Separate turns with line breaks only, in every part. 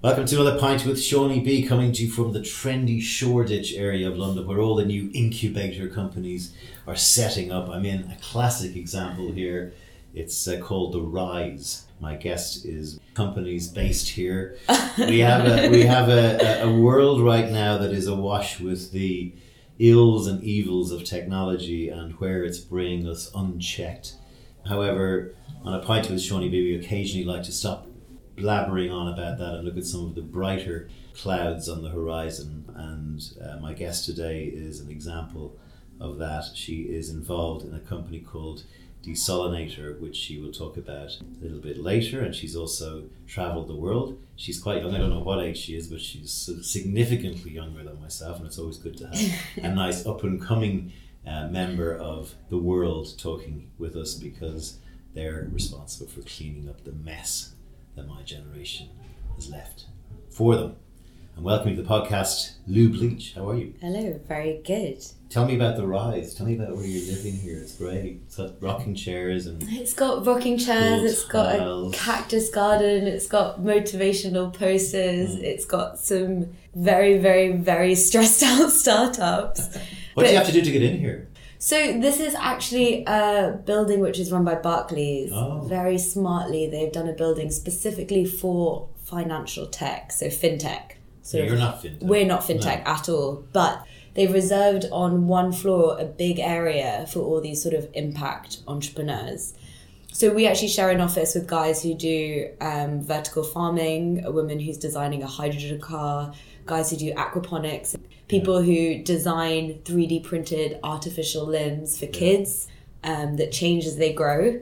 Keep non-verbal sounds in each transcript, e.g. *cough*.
Welcome to another pint with Seaniebee coming to you from the trendy Shoreditch area of London where all the new incubator companies are setting up. I'm in a classic example here. It's uh, called The Rise. My guest is companies based here. We have a, we have a, a, world right now that is awash with the ills and evils of technology and where it's bringing us unchecked. However, on a pint with Seaniebee, we occasionally like to stop blabbering on about that and look at some of the brighter clouds on the horizon. And uh, my guest today is an example of that. She is involved in a company called Desolenator, which she will talk about a little bit later. And she's also traveled the world. She's quite young. I don't know what age she is, but she's significantly younger than myself. And it's always good to have *laughs* a nice up and coming uh, member of the world talking with us because they're responsible for cleaning up the mess that my generation has left for them. And welcome to the podcast, Lou Bleach. How are you?
Hello, very good.
Tell me about the rise. Tell me about where you're living here. It's great. It's got rocking chairs and
It's got rocking chairs, it's got
tiles.
a cactus garden, it's got motivational posters,
Mm.
it's got some very, very, very *laughs* stressed out startups.
what do you have to do to get in here?
So this is actually a building which is run by Barclays.
Oh.
Very smartly, they've done a building specifically for financial tech, so fintech.
So
of
you're not fintech.
We're not fintech at all, but they've reserved on one floor a big area for all these sort of impact entrepreneurs. So we actually share an office with guys who do um, vertical farming, a woman who's designing a hydrogen car, guys who do aquaponics, people who design 3D printed artificial limbs for kids um, that change as they grow.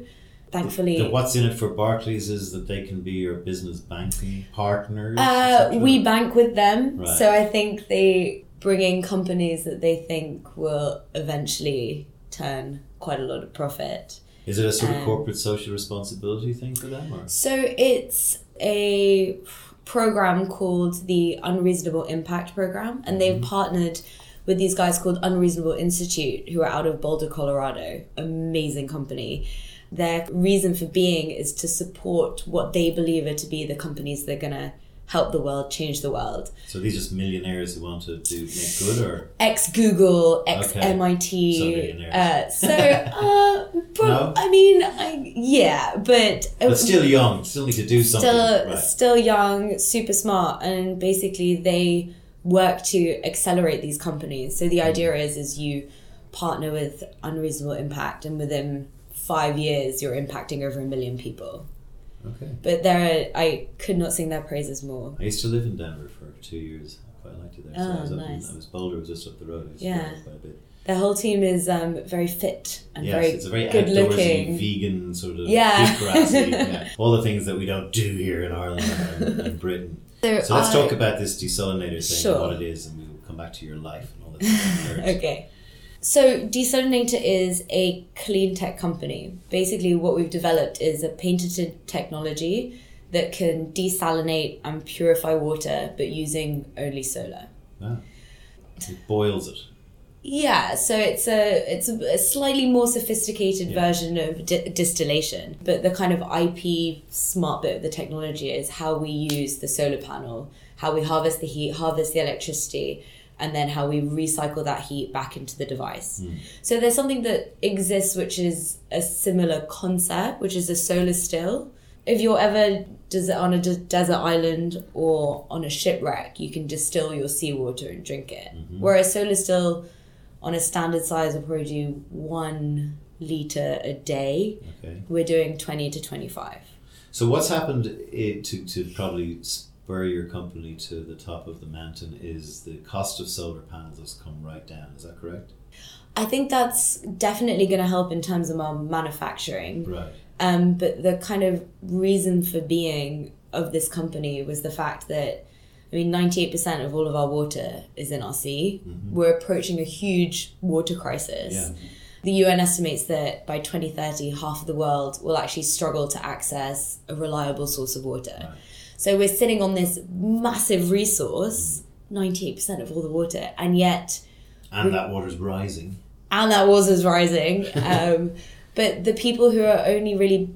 Thankfully,
The what's in it for Barclays is that they can be your business banking partners.
Uh, we bank with them,
Right.
so I think they bring in companies that they think will eventually turn quite a lot of profit.
Is it a sort of
um,
corporate social responsibility thing for them, or
So it's a program called the Unreasonable Impact Program, and they've mm-hmm. partnered with these guys called Unreasonable Institute, who are out of Boulder, Colorado. Amazing company. Their reason for being is to support what they believe are to be the companies they're going to help the world, change the world.
so these just millionaires who want to do make good, or
ex Google, ex
Okay.
MIT.
So
uh, so, uh, *laughs* pro-
No?
I mean, I, yeah, but, uh,
but still young, still need to do something.
still
right.
still young, super smart, and basically they work to accelerate these companies. So the
Mm.
idea is is you partner with Unreasonable Impact, and within five years you're impacting over a million people.
Okay.
But there, are, I could not sing their praises more.
I used to live in Denver for two years. I quite liked it there. So
Oh,
I was up
nice.
in, I was Boulder was just up the road.
Yeah.
quite a bit.
The whole team is um, very fit and
Yes,
very,
it's a very
good looking.
vegan sort of
Yeah. *laughs*
yeah. All the things that we don't do here in Ireland and, and Britain.
So,
So let's
I-
talk about this desalinator thing
Sure.
and what it is, and we will come back to your life and all that. kind of nerds.
Okay. So Desolenator is a clean tech company. Basically, what we've developed is a patented technology that can desalinate and purify water, but using only solar.
Wow. It boils it.
Yeah, so it's a it's a, a slightly more sophisticated
Yeah.
version of di- distillation, but the kind of IP smart bit of the technology is how we use the solar panel, how we harvest the heat, harvest the electricity, and then how we recycle that heat back into the device. Hmm. So there's something that exists which is a similar concept, which is a solar still. If you're ever des- on a de- desert island or on a shipwreck, you can distill your seawater and drink it. Mm-hmm. Whereas solar still on a standard size will probably do one liter a day.
Okay.
We're doing 20 to 25.
So what's happened eh, to, to probably spur your company to the top of the mountain is the cost of solar panels has come right down. Is that correct?
I think that's definitely going to help in terms of our manufacturing.
Right.
Um, but the kind of reason for being of this company was the fact that, I mean, 98% of all of our water is in our sea. We're approaching a huge water crisis.
Yeah.
The UN estimates that by 2030, half of the world will actually struggle to access a reliable source of water.
Right.
So we're sitting on this massive resource, 98% of all the water, and yet
And that water's rising.
and that water's rising. *laughs* Um, but the people who are only really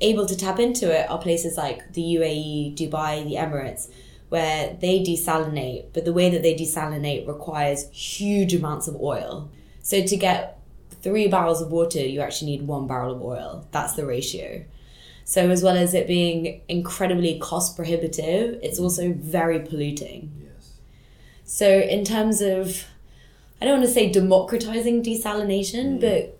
able to tap into it are places like the UAE, Dubai, the Emirates, where they desalinate, but the way that they desalinate requires huge amounts of oil. So to get three barrels of water, you actually need one barrel of oil. That's the ratio. So, as well as it being incredibly cost prohibitive, it's also very polluting.
Yes.
So, in terms of, I don't want to say democratizing desalination, mm. but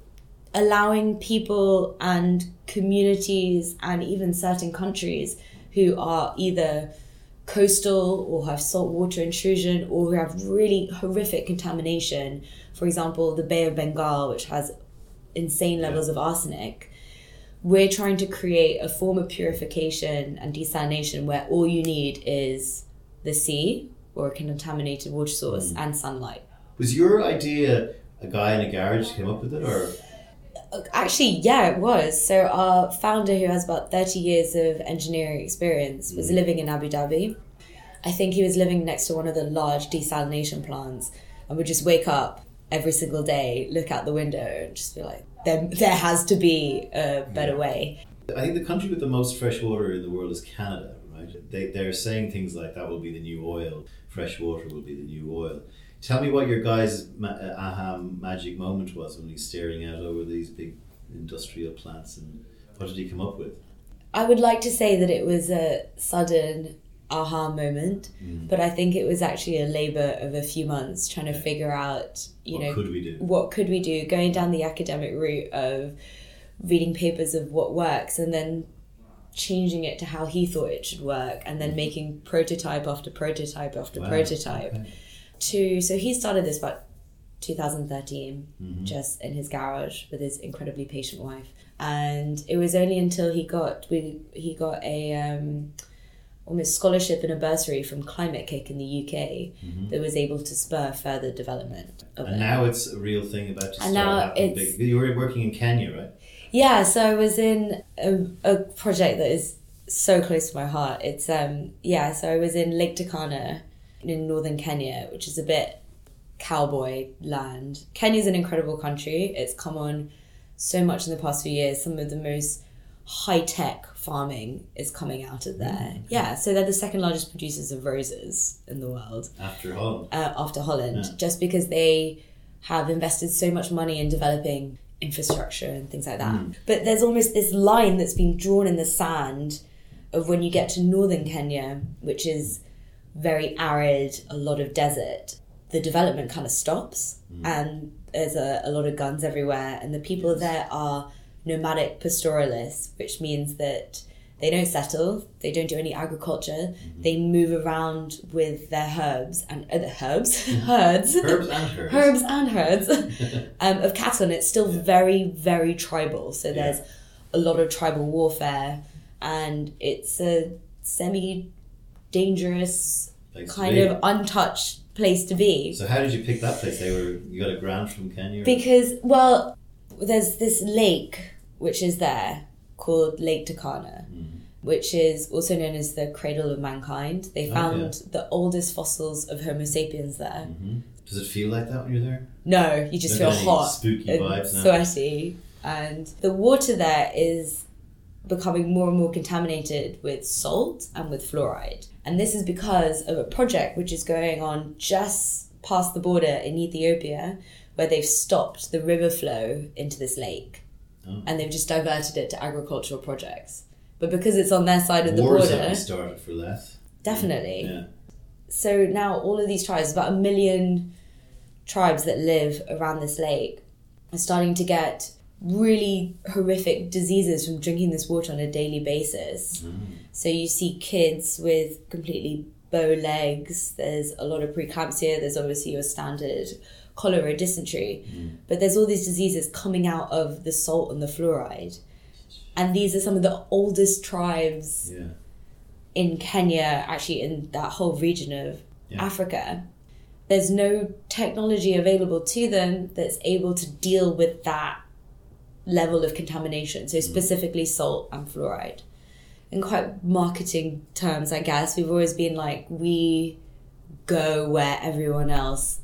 allowing people and communities and even certain countries who are either coastal or have saltwater intrusion or who have really horrific contamination. For example, the Bay of Bengal, which has insane levels of arsenic. We're trying to create a form of purification and desalination where all you need is the sea or a contaminated water source mm. and sunlight.
Was your idea a guy in a garage came up with it, or
Actually, yeah, it was. So our founder, who has about thirty years of engineering experience, was mm. living in Abu Dhabi. I think he was living next to one of the large desalination plants, and would just wake up every single day, look out the window, and just be like, "There, there has to be a better way."
I think the country with the most fresh water in the world is Canada, right? They they're saying things like that will be the new oil, fresh water will be the new oil. Tell me what your guy's ma- uh, aha magic moment was when he's staring out over these big industrial plants, and what did he come up with?
I would like to say that it was a sudden aha moment, but I think it was actually a labor of a few months trying to figure out, you
what
know,
could we do?
what could we do? Going down the academic route of reading papers of what works and then changing it to how he thought it should work and then making prototype after prototype after
Wow,
prototype
okay.
to so he started this about 2013
Mm-hmm.
just in his garage with his incredibly patient wife. And it was only until he got we he got a um almost scholarship and a bursary from Climate-KIC in the uk that was able to spur further development of
Mm-hmm. And
it
now it's a real thing about to
And
start
now it's-.
You were working in Kenya, right?
Yeah, so I was in a, a project that is so close to my heart. It's um yeah, so I was in Lake Turkana in northern Kenya, which is a bit cowboy land. Kenya's an incredible country. It's come on so much in the past few years. Some of the most high tech farming is coming out of there. Yeah, so they're the second largest producers of roses in the world
After Holland.
uh, after Holland,
Yeah.
just because they have invested so much money in developing infrastructure and things like that.
Mm.
But there's almost this line that's been drawn in the sand of when you get to northern Kenya, which is very arid, a lot of desert, the development kind of stops
Mm.
and there's a, a lot of guns everywhere and the people there are nomadic pastoralists, which means that they don't settle, they don't do any agriculture,
Mm-hmm.
they move around with their herbs and uh, the herbs, *laughs* herds,
Herbs and herbs.
herbs and herds *laughs* um, of cattle, and it's still very, very tribal. So there's a lot of tribal warfare, and it's a semi dangerous, kind of untouched place to be.
So how did you pick that place? They were you got a grant from Kenya.
Because, well, there's this lake which is there called Lake Turkana, which is also known as the cradle of mankind. They
Oh,
found the oldest fossils of Homo sapiens there.
Mhm. Does it feel like that when you're there?
No, you just
Don't
feel hot,
spooky
and
vibes now?
sweaty, and the water there is becoming more and more contaminated with salt and with fluoride. And this is because of a project which is going on just past the border in Ethiopia, where they've stopped the river flow into this lake,
Oh.
and they've just diverted it to agricultural projects. But because it's on their side of the
Wars
border,
started for less.
definitely.
Yeah.
So now all of these tribes, about a million tribes that live around this lake, are starting to get really horrific diseases from drinking this water on a daily basis. Mm. So you see kids with completely bow legs, there's a lot of preeclampsia, there's obviously your standard cholera, dysentery, mm. but there's all these diseases coming out of the salt and the fluoride. And these are some of the oldest tribes
Yeah.
in Kenya, actually in that whole region of
Yeah.
Africa, there's no technology available to them that's able to deal with that level of contamination. So mm. specifically salt and fluoride. In quite marketing terms, I guess, we've always been like, we go where everyone else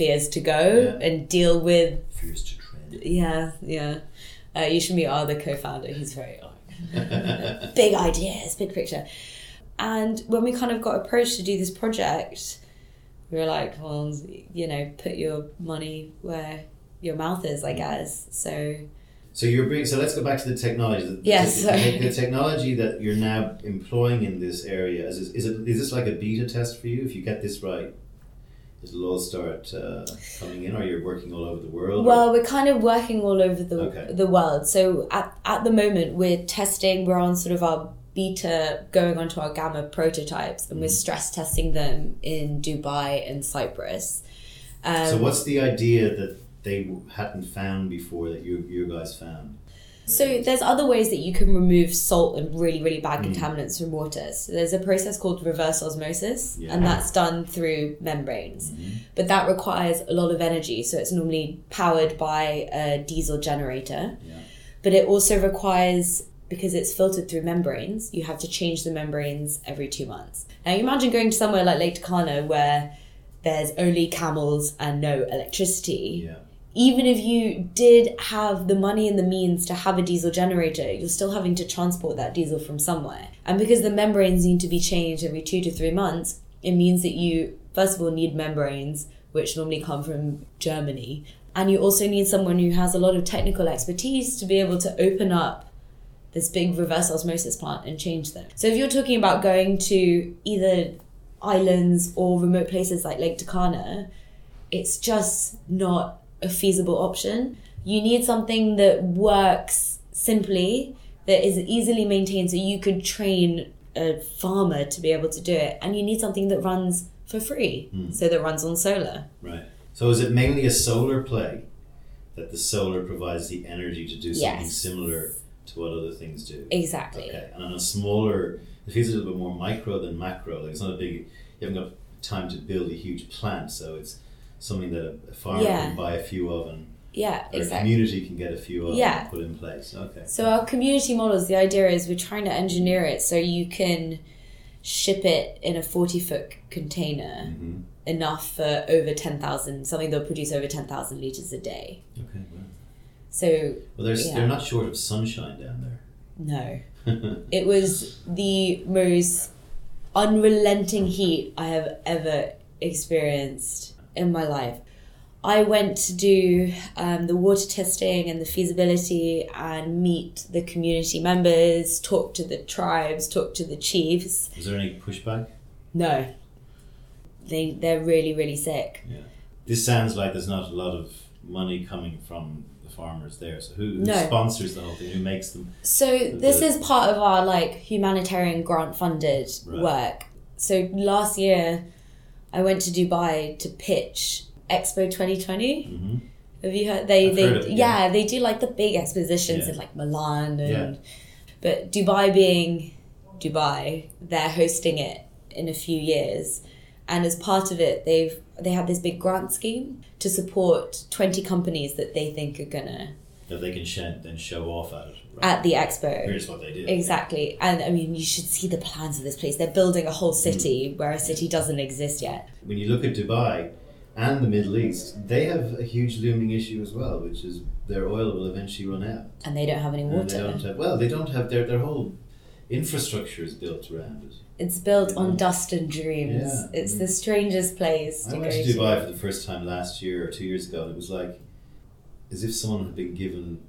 fears to go
Yeah.
and deal with
Fears to tread.
yeah, yeah. Uh, you should meet our other co-founder. He's very like *laughs* big ideas, big picture. And when we kind of got approached to do this project, we were like, well, you know, put your money where your mouth is, I guess. So
So you're bringing. So let's go back to the technology. The,
Yes,
the, the technology that you're now employing in this area is is it is this like a beta test for you? If you get this right, it'll all start uh, coming in, or you're working all over the world. or-
Well, we're kind of working all over the
Okay.
the world. So at at the moment, we're testing. We're on sort of our beta, going onto our gamma prototypes, and we're
Mm-hmm.
stress testing them in Dubai and Cyprus. Um,
so what's the idea that they hadn't found before that you you guys found?
So there's other ways that you can remove salt and really, really bad
Mm.
contaminants from water. So there's a process called reverse osmosis,
Yeah.
and that's done through membranes.
Mhm.
But that requires a lot of energy, so it's normally powered by a diesel generator.
Yeah.
But it also requires, because it's filtered through membranes, you have to change the membranes every two months. Now you imagine going to somewhere like Lake Turkana where there's only camels and no electricity
Yeah.
Even if you did have the money and the means to have a diesel generator, you're still having to transport that diesel from somewhere. And because the membranes need to be changed every two to three months, it means that you, first of all, need membranes, which normally come from Germany. And you also need someone who has a lot of technical expertise to be able to open up this big reverse osmosis plant and change them. So if you're talking about going to either islands or remote places like Lake Turkana, it's just not a feasible option. You need something that works simply, that is easily maintained, so you could train a farmer to be able to do it. And you need something that runs for free,
Hmm.
so that runs on solar.
Right. So is it mainly a solar play that the solar provides the energy to do something
Yes.
similar to what other things do?
Exactly.
Okay. And on a smaller, it feels a little bit more micro than macro. Like it's not a big. You haven't got time to build a huge plant, so it's something that a, farmer
Yeah.
can buy a few of and
Yeah,
or a community can get a few of
Yeah.
put in place. Okay.
So our community models, the idea is we're trying to engineer it so you can ship it in a 40 foot container
hmm
enough for over 10,000, something that'll produce over 10,000 litres a day.
Okay. Well,
So,
well there's,
Yeah.
they're not short of sunshine down there. no. *laughs*
It was the most unrelenting heat I have ever experienced in my life. I went to do um, the water testing and the feasibility and meet the community members, talk to the tribes, talk to the chiefs.
Was there any pushback?
No. They, they're really, really sick. Yeah.
This sounds like there's not a lot of money coming from the farmers there. So who, who
No.
sponsors the whole thing? Who makes them?
So this
The-
is part of our like humanitarian grant funded
Right.
work. So last year, I went to Dubai to pitch Expo 2020.
hmm
Have you heard? They
I've
they
heard it,
yeah.
yeah.
they do like the big expositions
Yeah.
in like Milan and
Yeah.
but Dubai being Dubai, they're hosting it in a few years. And as part of it, they've they have this big grant scheme to support twenty companies that they think are gonna
That they can sh- then show off at it. Right?
at the expo.
Here's what they do.
Exactly. And I mean, you should see the plans of this place. They're building a whole city mm. where a city doesn't exist yet.
When you look at Dubai and the Middle East, they have a huge looming issue as well, which is their oil will eventually run out.
And they don't have any
And
water.
they don't have well, they don't have their their whole infrastructure is built around it.
It's built on dust and dreams.
Yeah.
It's mm. the strangest place to
I
go
went to
to.
Dubai for the first time last year or two years ago, and it was like as if someone had been given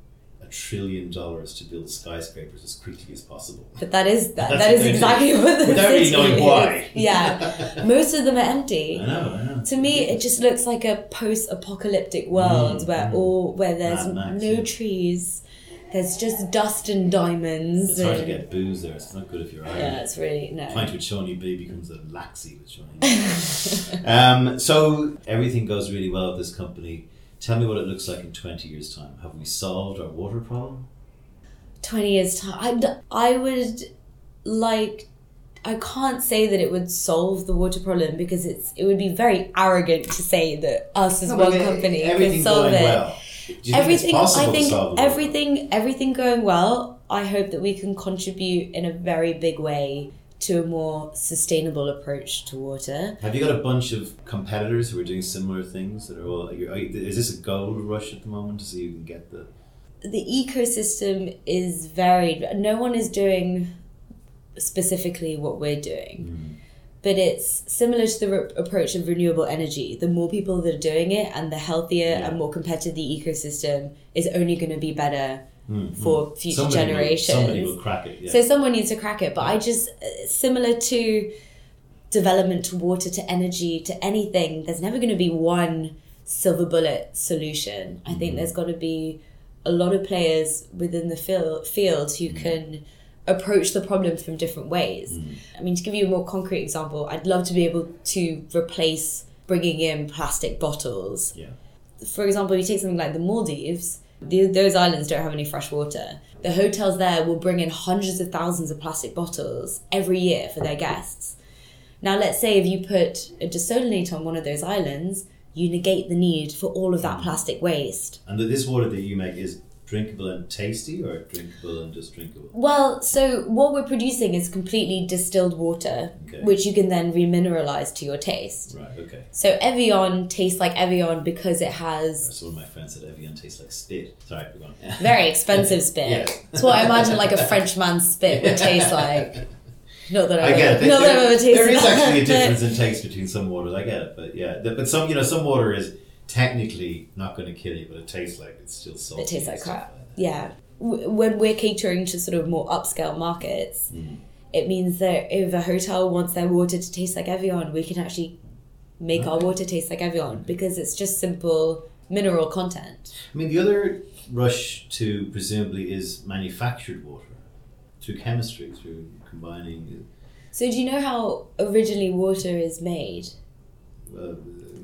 trillion dollars to build skyscrapers as quickly as possible.
But that is that, that is
do.
exactly what the
Without really knowing why.
Yeah. *laughs* Most of them are empty.
I know, I know.
To me, it just looks like a post-apocalyptic world
Mm,
where
mm.
all where there's
Max,
no
yeah.
trees, there's just dust and diamonds.
It's hard to get booze there. It's not good if you're Irish.
Yeah, it's really no.
pint with Seaniebee becomes a laxie with Seanie. *laughs* um, so everything goes really well at this company. Tell me what it looks like in 20 years' time. Have we solved our water problem?
20 years time I'd, i would like i can't say that it would solve the water problem because it's it would be very arrogant to say that us as
No,
one
I
company
everything
can solve
going
it
well. Do you think
everything
it's possible
i
to
think
solve the
everything everything going well i hope that we can contribute in a very big way to a more sustainable approach to water?
Have you got a bunch of competitors who are doing similar things that are all? Is this a gold rush at the moment to see who can get the?
the ecosystem is varied. No one is doing specifically what we're doing.
Mm.
But it's similar to the re- approach of renewable energy. The more people that are doing it and the healthier
Yeah.
and more competitive the ecosystem is only going to be better
Mm,
for future
Somebody will-
generations.
somebody will crack it. Yeah.
So someone needs to crack it. But I just uh, similar to development to water to energy to anything. There's never going to be one silver bullet solution. I think
Mhm.
there's got to be a lot of players within the field field who can approach the problem from different ways.
Mm.
I mean, to give you a more concrete example, I'd love to be able to replace bringing in plastic bottles.
Yeah.
For example, you take something like the Maldives, those islands don't have any fresh water. The hotels there will bring in hundreds of thousands of plastic bottles every year for their guests. Now, let's say if you put a desalinate on one of those islands, you negate the need for all of that plastic waste.
And that this water that you make is drinkable and tasty, or drinkable and just drinkable.
Well, so what we're producing is completely distilled water,
Okay.
which you can then remineralize to your taste.
Right. Okay.
So Evian tastes like Evian because it has
So one of my friends said Evian tastes like spit. Sorry, we're going. *laughs*
very expensive *laughs* spit.
Yeah.
It's what I imagine like a French man's spit would taste *laughs* like. Not that
I
I've
get it.
not that I've ever tasted
there is actually a difference in taste between some waters. I get it, but yeah, but some you know some water is technically not going to kill you, but it tastes like it's still salty.
It tastes like crap.
that.
Yeah. When we're catering to sort of more upscale markets,
Mm.
it means that if a hotel wants their water to taste like Evian, we can actually make our water taste like Evian because it's just simple mineral content.
I mean, the other rush to presumably is manufactured water through chemistry, through combining.
So do you know how originally water is made?
Uh,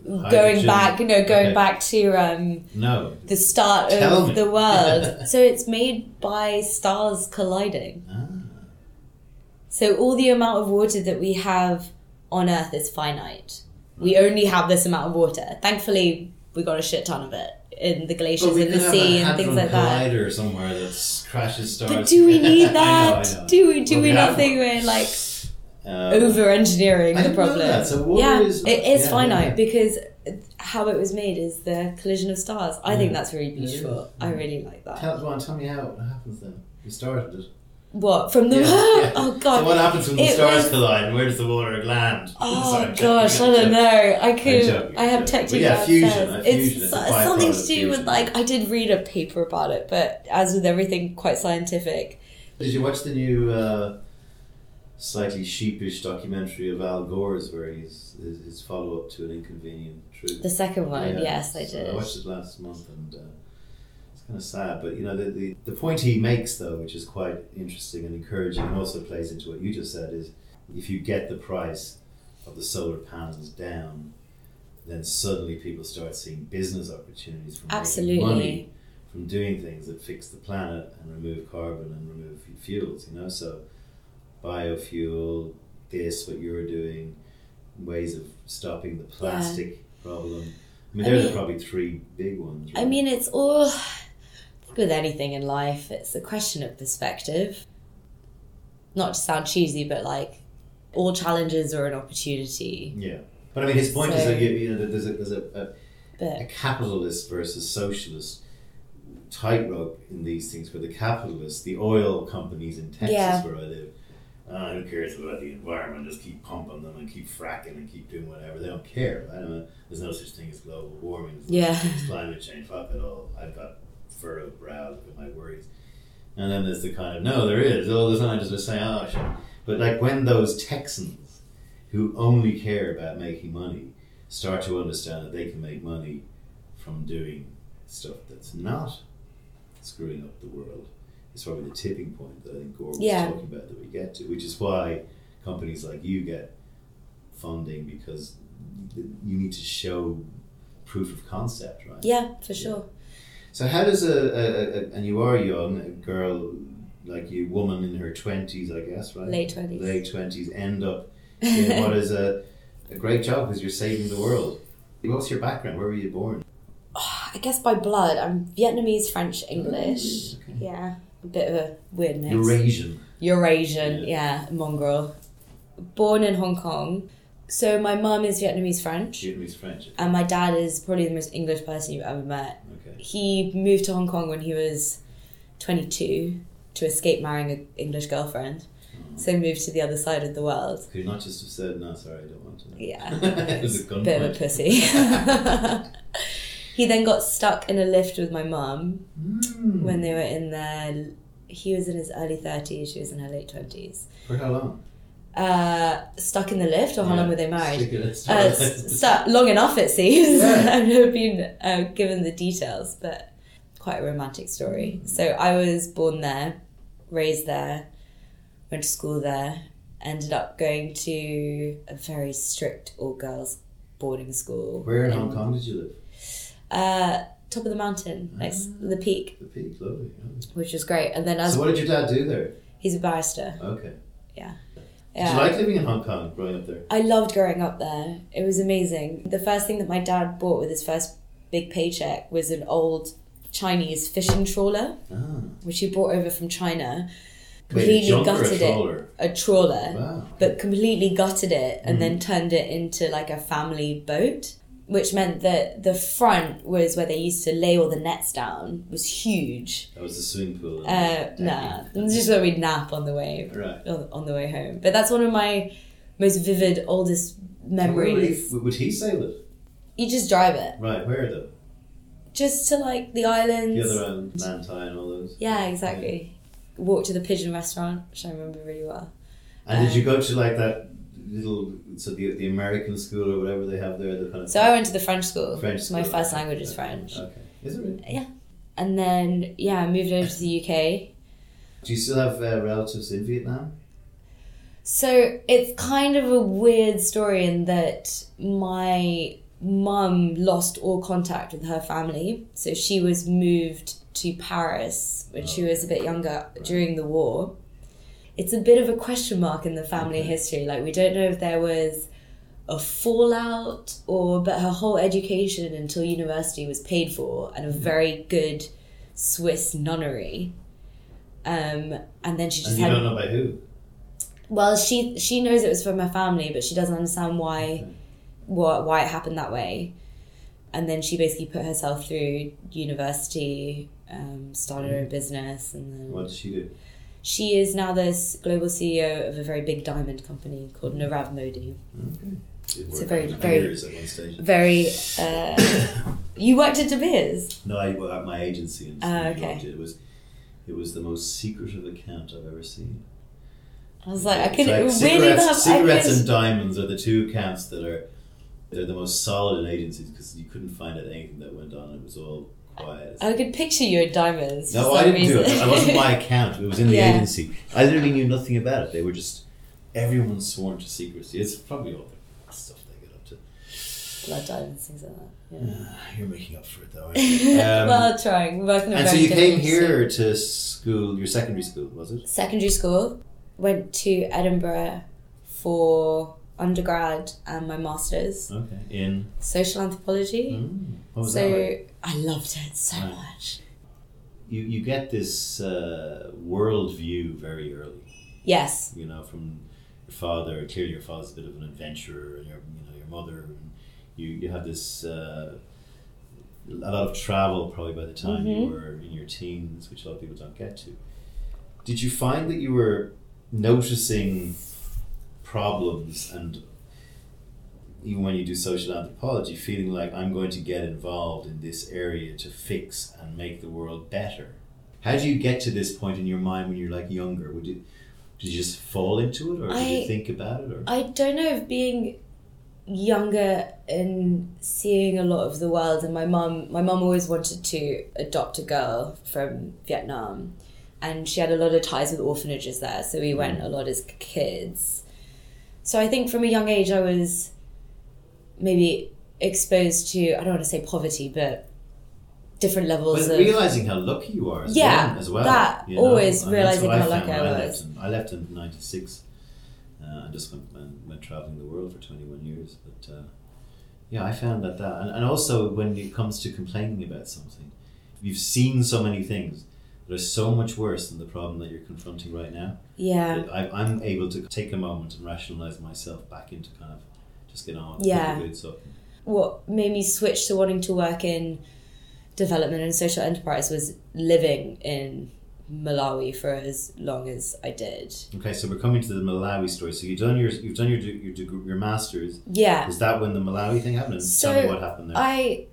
going back, know, going
Okay.
back to um,
No.
the start
Tell
of
me.
the *laughs* world. so it's made by stars colliding.
Ah.
So all the amount of water that we have on Earth is finite. We only have this amount of water. Thankfully, we got a shit ton of it in the glaciers in the sea and things like that.
collider somewhere that crashes stars.
But do we need *laughs*
I know,
that?
I know.
Do we? Do
Well,
we
we
not think we're like
Um,
over engineering the problem?
So
yeah,
is-
it is
yeah,
finite
yeah.
because how it was made is the collision of stars. I think that's really beautiful. I really like that.
Tell, on, tell me how it happens then. You started it.
What from the?
Yeah, *laughs* yeah.
oh god.
So what happens when the
It
stars
was-
collide? Where does the water land?
Oh *laughs*
Sorry,
gosh, I don't know. I could. I have technical
yeah, fusion,
It's,
fusion, it's
something to do with like I did read a paper about it, but as with everything quite scientific.
Did you watch the new, uh, slightly sheepish documentary of Al Gore's where he's his, his follow up to an inconvenient truth?
The second one,
Yeah,
yes, I did.
I watched it last month and uh, it's kind of sad. But you know, the, the, the point he makes, though, which is quite interesting and encouraging and also plays into what you just said, is if you get the price of the solar panels down, then suddenly people start seeing business opportunities from
Absolutely.
making money from doing things that fix the planet and remove carbon and remove fuels, you know? So biofuel, this, what you're doing, ways of stopping the plastic problem. I mean,
I
they're the
mean-
probably three big ones.
I mean, it's all with anything in life. It's a question of perspective. Not to sound cheesy, but like all challenges are an opportunity.
yeah. But I mean, his point is that you, you know that there's a there's a, a, a capitalist versus socialist tightrope in these things. Where the capitalists, the oil companies in Texas,
Yeah.
where I live, uh, who cares about the environment? Just keep pumping them and keep fracking and keep doing whatever. They don't care. I there's no such thing as global warming. There's
Yeah.
as climate change. Fuck it all. I've got furrowed brows at my worries. And then there's the kind of no, there is. All the time just saying, oh shit. But like when those Texans who only care about making money start to understand that they can make money from doing stuff that's not screwing up the world, it's probably the tipping point that I think Gore was
Yeah.
talking about that we get to, which is why companies like you get funding because you need to show proof of concept, right?
yeah, for sure.
So how does a, a, a and you are young, a girl like you, woman in her twenties, I guess, right?
Late 20s.
Late twenties, end up in what is a, a great job because you're saving the world. What's your background? Where were you born? *sighs*
I guess by blood, I'm Vietnamese, French, English.
Okay.
Yeah, a bit of a weird mix.
Eurasian.
Eurasian, yeah, mongrel. Born in Hong Kong. So my mum is Vietnamese French,
Vietnamese French.
and my dad is probably the most English person you've ever met.
Okay.
He moved to Hong Kong when he was 22 to escape marrying an English girlfriend. Hmm. So moved to the other side of the world.
Could not just have said, no, sorry, I don't want to?
Yeah. *laughs*
it was a.
Bit of a pussy. *laughs* *laughs* he then got stuck in a lift with my mum
Mm.
when they were in their. He was in his early 30s, she was in her late 20s.
For how long?
Uh, stuck in the lift, or how
Yeah.
long were they married? Uh, s- stu- long enough, it seems.
Yeah. *laughs*
I've never been uh, given the details, but quite a romantic story. So I was born there, raised there, went to school there, ended up going to a very strict all girls boarding school.
Where in Hong Kong did you live?
Uh, top of the mountain, next
Ah.
the peak,
The Peak, lovely. lovely.
which was great. And then as
So what did your dad do there?
he's a barrister,
Okay.
yeah.
Did you like living in Hong Kong growing up there?
I loved growing up there. It was amazing. The first thing that my dad bought with his first big paycheck was an old Chinese fishing trawler,
Ah.
which he brought over from China.
Wait, a
Completely
junk or a
gutted it. A trawler.
Wow.
But completely gutted it and
Mm-hmm.
then turned it into like a family boat. Which meant that the front was where they used to lay all the nets down, was huge.
That was the swimming pool.
Uh, nah, it's just where we'd nap on the way
Right.
on, on the way home. But that's one of my most vivid, oldest
Where would he,
memories.
would he sail it?
You just drive it.
Right, where though?
Just to like the islands.
The other island, Mantai and all those.
Yeah, exactly. Walk to the pigeon restaurant, which I remember really well.
And did you
Um,
go to like that little, so the, the American school or whatever they have there, the kind of
So I went to the French school.
French
So my first language is French.
Okay. Is it really?
Yeah and then, yeah, I moved over to the UK.
Do you still have uh, relatives in Vietnam?
So it's kind of a weird story in that my mum lost all contact with her family. So she was moved to Paris when she was a bit younger during the war. It's a bit of a question mark in the family history. Like we don't know if there was a fallout or but her whole education until university was paid for and a very good Swiss nunnery. Um, and then she just
And you
had
don't know by who?
well, she she knows it was from her family, but she doesn't understand why
Okay.
what why it happened that way. And then she basically put herself through university, um, started her own business, and then
What did she do?
She is now this global CEO of a very big diamond company called Nirav Modi.
Okay. Did
It's a very-
on
very-
at one stage.
Very. Uh, you worked at De Beers.
No, I well, at my agency and
Ah, okay.
it. It was it was the most secretive account I've ever seen.
I was like, I
It's
could
like
really
cigarettes,
have.
cigarettes
I could,
and diamonds are the two accounts that are they're the most solid in agencies because you couldn't find out anything that went on. It was all quiet.
I could picture you at diamonds.
no, I didn't do it.
reason.
It wasn't my account. It was in the
Yeah.
agency. I literally knew nothing about it. They were just everyone's sworn to secrecy. It's probably all the stuff they get up to.
Blood diamonds, things like that. Yeah.
You're making up for it though. aren't *laughs* you? Um,
well, trying. We're on
and so you came here to school, your secondary school, was it?
secondary school, went to Edinburgh for undergrad and my master's,
Okay. In
social anthropology.
mm,
so
like?
I loved it so
Right.
much.
You you get this uh, world view very early.
Yes.
You know, from your father. Clearly, your father's a bit of an adventurer, and your you know your mother. And you you have this. Uh, a lot of travel probably by the time you
Mhm.
were in your teens, which a lot of people don't get to. Did you find that you were noticing problems and even when you do social anthropology, feeling like I'm going to get involved in this area to fix and make the world better. How do you get to this point in your mind when you're like younger? Would you did you just fall into it, or did you think about it, or
I don't know if being younger and seeing a lot of the world and my mum my mum always wanted to adopt a girl from Vietnam and she had a lot of ties with orphanages there so we went mm. a lot as kids so I think from a young age I was maybe exposed to I don't want to say poverty but different levels
but
of
realizing how lucky you are as
Yeah,
well, as well.
that,
you know?
always
And that's
realizing how lucky I
left
was.
in- I left in '96. Uh, I just went, went went traveling the world for 21 years, but uh, yeah, I found that that and, and also when it comes to complaining about something, you've seen so many things that are so much worse than the problem that you're confronting right now.
yeah
I, I'm able to take a moment and rationalize myself back into kind of just get on with
Yeah.
the good stuff.
what made me switch to wanting to work in development and social enterprise was living in Malawi for as long as I did.
Okay, so we're coming to the Malawi story. So you've done your you've done your your, your masters.
Yeah.
Is that when the Malawi thing happened?
So,
Tell me what happened there.
I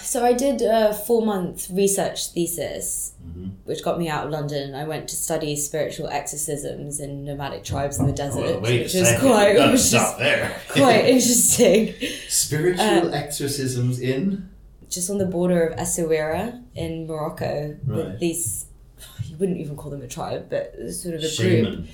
so I did a four month research thesis,
Mhm.
which got me out of London. I went to study spiritual exorcisms in nomadic tribes in the desert,
Oh,
which was
second.
quite, which is
there. *laughs*
quite interesting.
Spiritual
Uh,
exorcisms in.
Just on the border of Essaouira in Morocco,
Right.
these. You wouldn't even call them a tribe, but sort of a group.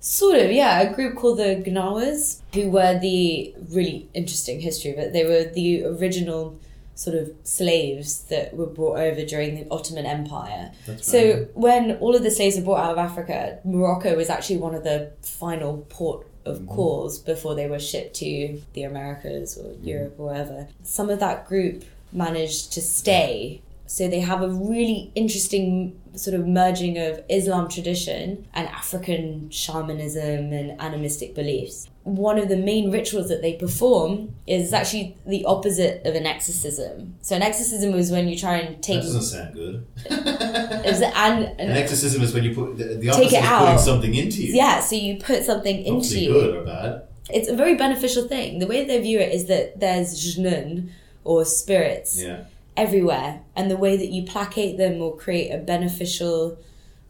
Sort of, yeah. A group called the Gnawas, who were the really interesting history, but they were the original sort of slaves that were brought over during the Ottoman Empire. So when all of the slaves were brought out of Africa, Morocco was actually one of the final port of calls before they were shipped to the Americas or Europe or wherever. Some of that group managed to stay. So they have a really interesting sort of merging of Islam tradition and African shamanism and animistic beliefs. One of the main rituals that they perform is actually the opposite of an exorcism. So an exorcism was when you try and
That
take
doesn't sound good.
is it- and,
An exorcism is when you put the, the
Take
opposite
it
is putting
out.
something into you.
yeah, so you put something into
Hopefully
you.
good or bad.
It's a very beneficial thing. The way they view it is that there's jnun or spirits
Yeah.
everywhere, and the way that you placate them or create a beneficial,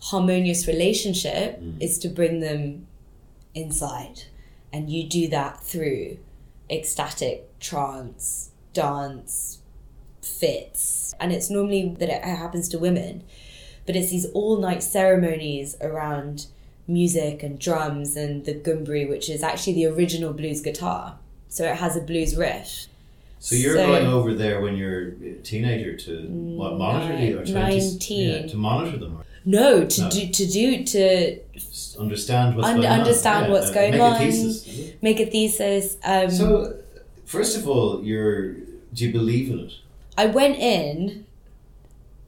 harmonious relationship
Mm.
is to bring them inside, and you do that through ecstatic trance, dance, fits, and it's normally that it happens to women, but it's these all night ceremonies around music and drums and the gumbri, which is actually the original blues guitar. So it has a blues riff.
So you're
So-
going over there when you're a teenager to what monitor the or 20s?
19.
Yeah, to monitor them
No, to
No.
do to do to
understand what's
Und-
going on.
understand
Yeah,
what's
uh,
going
make
on.
A thesis.
make a thesis. Um,
So, first of all, you're do you believe in it?
I went in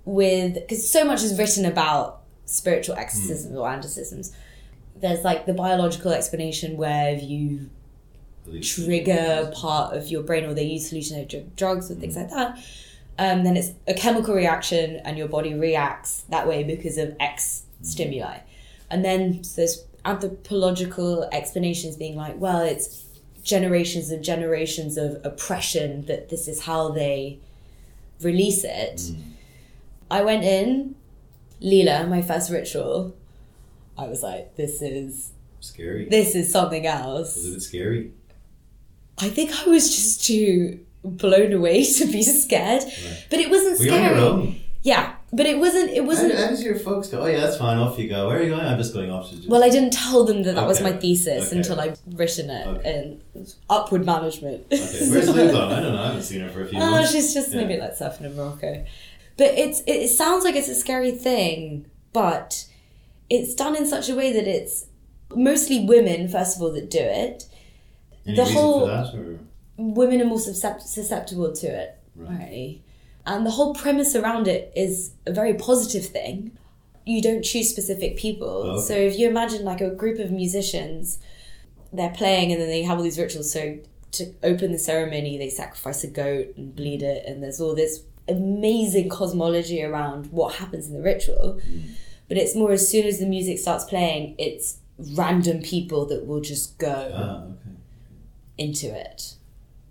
with because so much is written about spiritual exorcisms or adorcisms. There's like the biological explanation where you trigger part of your brain or they use hallucinogenic drugs or things like that. Um, then it's a chemical reaction and your body reacts that way because of X stimuli. And then there's anthropological explanations being like, well, it's generations and generations of oppression that this is how they release it.
Mm.
I went in, Leela, my first ritual. I was like, this is
Scary.
this is something else.
Was it scary?
I think I was just too blown away *laughs* to be scared.
Right.
But it wasn't
Were you on
scary. Yeah, but it wasn't. It wasn't.
how does your folks go? Oh yeah, that's fine. Off you go. Where are you going? I'm just going off to. Just,
Well, I didn't tell them that that was my thesis
Okay.
until I'd written it
Okay.
in upward management.
okay. Where's Lou gone? I don't know. I haven't seen her for a few *laughs*
Oh,
months.
she's just
Yeah.
maybe like surfing in Morocco. But it's it, sounds like it's a scary thing, but it's done in such a way that it's mostly women, first of all, that do it.
Any
the whole-
for that, or
Women are more susceptible to it,
Right.
right? And the whole premise around it is a very positive thing. You don't choose specific people.
Oh, okay.
So if you imagine like a group of musicians, they're playing and then they have all these rituals. So to open the ceremony, they sacrifice a goat and bleed it, and there's all this amazing cosmology around what happens in the ritual. But it's more as soon as the music starts playing, it's random people that will just go
ah, okay.
into it.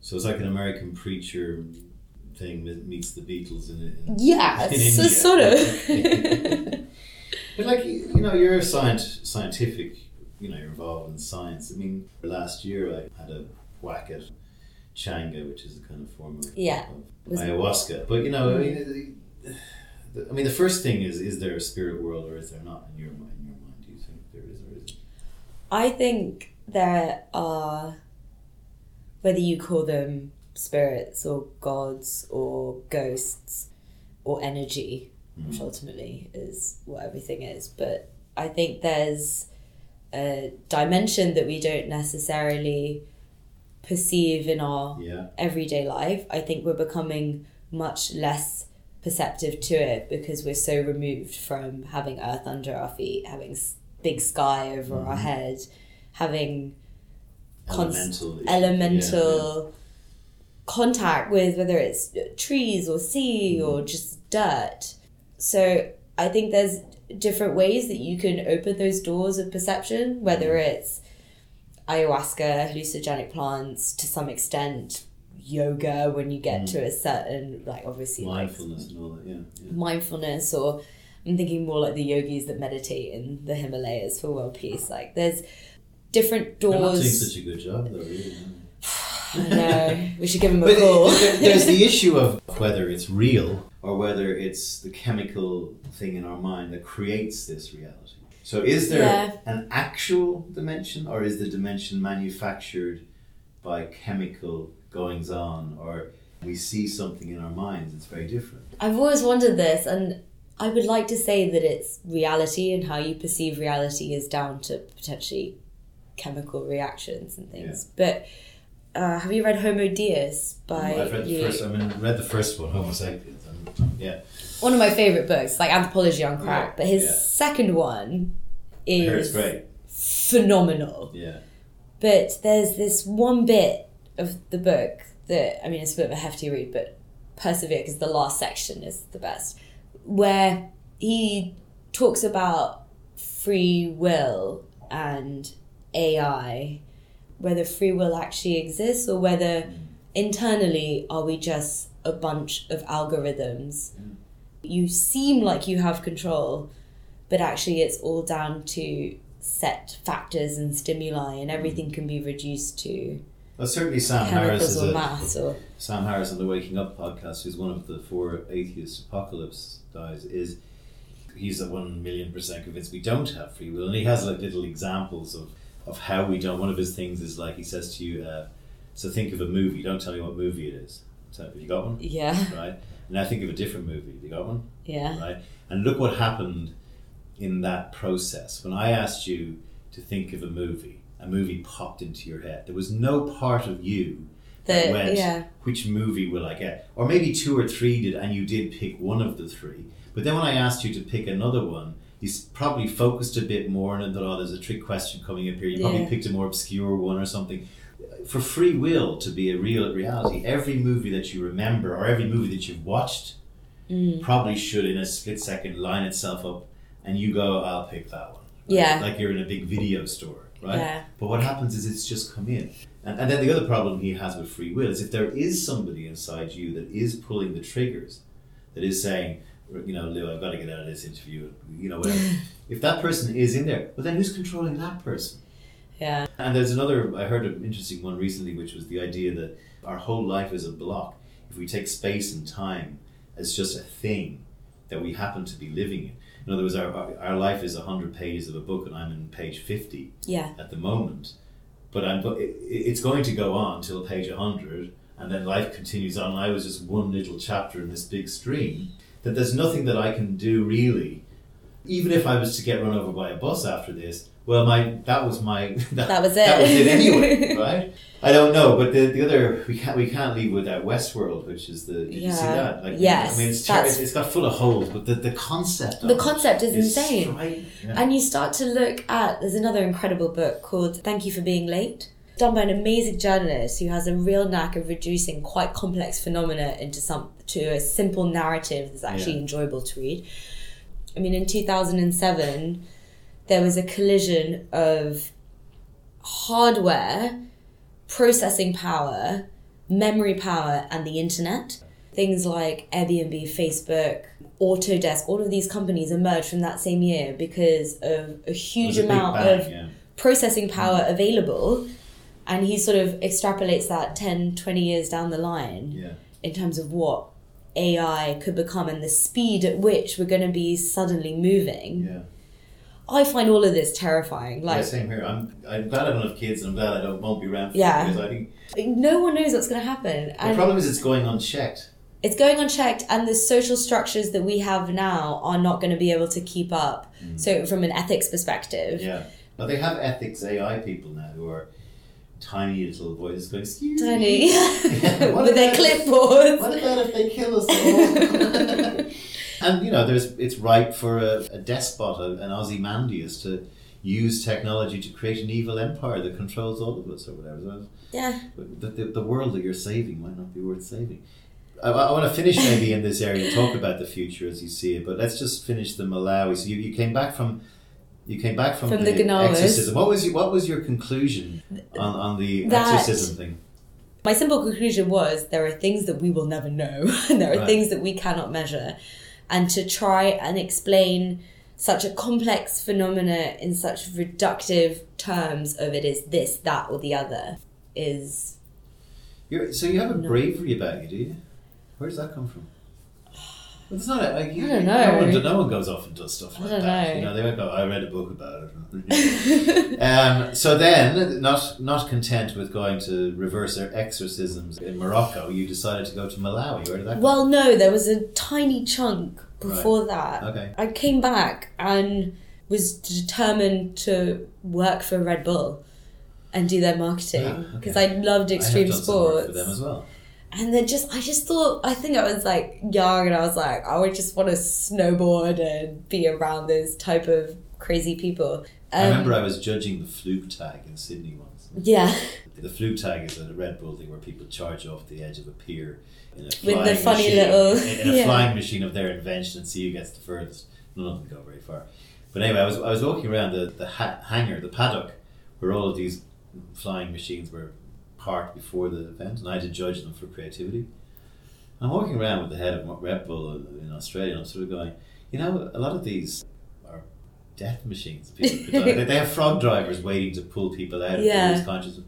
So it's like an American preacher thing that meets the Beatles in, it.
Yeah, *laughs*
in
so sort of. *laughs*
But like you know, you're a scient- scientific. You know, you're involved in science. I mean, last year I had a whack at changa, which is a kind of form of,
Yeah.
of ayahuasca. But you know, I mean, the, the- I mean, the first thing is: is there a spirit world, or is there not? In your mind, in your mind, do you think there is, or isn't?
I think there are, uh, whether you call them spirits or gods or ghosts or energy, which
Mhm.
ultimately is what everything is, but I think there's a dimension that we don't necessarily perceive in our
Yeah.
everyday life. I think we're becoming much less perceptive to it because we're so removed from having earth under our feet, having big sky over our
Mhm.
head, having Cons-
Elemental. issues.
elemental contact with whether it's trees or sea
Mm.
or just dirt. So I think there's different ways that you can open those doors of perception, whether it's ayahuasca, hallucinogenic plants, to some extent, yoga when you get
Mm.
to a certain, like obviously like
Mindfulness and all that, yeah. yeah.
mindfulness, or I'm thinking more like the yogis that meditate in the Himalayas for world peace. Like there's different
They're not doing such a good job, though, really. *sighs*
I know. We should give them a
But uh,
call.
there- *laughs* there's the issue of whether it's real or whether it's the chemical thing in our mind that creates this reality. So, is there
Yeah.
an actual dimension, or is the dimension manufactured by chemical goings on, or we see something in our minds that's very different?
I've always wondered this, and I would like to say that it's reality and how you perceive reality is down to potentially chemical reactions and things. But uh, have you read Homo Deus by?
I've read the
you?
first. I mean, read the first one, Homo sapiens. Yeah,
One of my favorite books, like Anthropology on Crack.
Yeah,
But his
yeah.
second one is
great.
phenomenal.
Yeah,
But there's this one bit of the book that I mean, it's a bit of a hefty read, but persevere because the last section is the best, where he talks about free will and AI, whether free will actually exists or whether internally are we just a bunch of algorithms. You seem like you have control, but actually it's all down to set factors and stimuli, and everything can be reduced to
well, certainly Sam Harris is
or
a,
or
Sam Harris on the Waking Up podcast, who's one of the four atheist apocalypse guys, is he's a one million percent convinced we don't have free will, and he has like little examples of, of how we don't. One of his things is like he says to you, uh, "So think of a movie. Don't tell me what movie it is. So, have you got one?
yeah,
Right? And now think of a different movie. Have you got one?
yeah,
right? And look what happened in that process. When I asked you to think of a movie, a movie popped into your head. There was no part of you that
the
went,
yeah,
which movie will I get? Or maybe two or three did, and you did pick one of the three. But then when I asked you to pick another one, you s- probably focused a bit more and thought, oh, there's a trick question coming up here. You probably
Yeah.
picked a more obscure one or something. For free will to be a real reality, every movie that you remember or every movie that you've watched
mm,
probably should in a split second line itself up and you go i'll pick that one right?
Yeah.
like you're in a big video store right
yeah,
but what happens is it's just come in and, and then the other problem he has with free will is if there is somebody inside you that is pulling the triggers that is saying you know lou i've got to get out of this interview you know whatever *laughs* if that person is in there well then who's controlling that person
yeah,
and there's another, I heard an interesting one recently, which was the idea that our whole life is a block. If we take space and time as just a thing that we happen to be living in. In other words, our, our, life is 100 pages of a book, and I'm in page 50
yeah,
at the moment. But I'm, it's going to go on till page 100, and then life continues on. And I was just one little chapter in this big stream. That there's nothing that I can do really. Even if I was to get run over by a bus after this, well, my that was my *laughs*
That was it.
That was it anyway, *laughs* right? I don't know, but the, the other we can't we can't leave without Westworld, which is the did you see
Yeah.
that? Like,
Yes,
I mean it's, ter- it's got full of holes, but the, the concept
The concept is
is
insane.
yeah.
And you start to look at there's another incredible book called Thank You for Being Late, done by an amazing journalist who has a real knack of reducing quite complex phenomena into some to a simple narrative that's actually
Yeah.
enjoyable to read. I mean, in 2007, there was a collision of hardware, processing power, memory power, and the internet. Things like Airbnb, Facebook, Autodesk, all of these companies emerged from that same year because of a huge amount
bang,
of
yeah.
processing power available. And he sort of extrapolates that 10, 20 years down the line
yeah.
in terms of what AI could become and the speed at which we're going to be suddenly moving.
Yeah.
I find all of this terrifying.
yeah, same here. I'm I'm glad I don't have kids, and I'm glad I don't won't be around. For
Yeah.
because I think
no one knows what's going to happen.
the
And
problem is it's going unchecked.
it's going unchecked, and the social structures that we have now are not going to be able to keep up. So, from an ethics perspective,
Mm. Yeah. But they have ethics AI people now who are tiny little voices going, excuse
tiny,
me. *laughs* Yeah, *laughs*
with their clipboards.
What about if they kill us all? *laughs* and you know, there's it's ripe for a, a despot, a, an Ozymandias, to use technology to create an evil empire that controls all of us or whatever. So
Yeah,
the, the, the world that you're saving might not be worth saving. I, I want to finish maybe in this area talk about the future as you see it, but let's just finish the Malawi. So you, you came back from you came back from,
From the Gnawas.
exorcism. What was your, what was your conclusion on, on the
That-
exorcism thing?
My simple conclusion was there are things that we will never know, and *laughs* there are
Right.
things that we cannot measure. And to try and explain such a complex phenomena in such reductive terms of it is this, that, or the other is
You're, so you have a bravery about you, do you? Where does that come from? It's not. Like, you,
I don't
No one,
know.
no one goes off and does stuff
I
like that.
know.
You know, they might go. I read a book about it. *laughs* um, so then, not not content with going to reverse their exorcisms in Morocco, you decided to go to Malawi. Where did that?
Well, no, there was a tiny chunk before that.
Okay.
I came back and was determined to work for Red Bull and do their marketing
Ah, okay.
because I loved
I
extreme
work
sports.
For them as well.
And then just, I just thought, I think I was like young and I was like, I would just want to snowboard and be around those type of crazy people.
I
Um,
remember I was judging the Flugtag in Sydney once.
Yeah,
The Flugtag is a Red Bull thing where people charge off the edge of a pier in a
With
flying
the funny
machine,
little-
in, in a *laughs*
yeah.
flying machine of their invention and see who gets the furthest. None of them go very far. But anyway, I was I was walking around the the ha- hangar, the paddock, where all of these flying machines were parked before the event, and I had to judge them for creativity. I'm walking around with the head of Red Bull in Australia, and I'm sort of going, you know, a lot of these are death machines. People. *laughs* They- they have frog drivers waiting to pull people out if
Yeah.
they lose consciousness.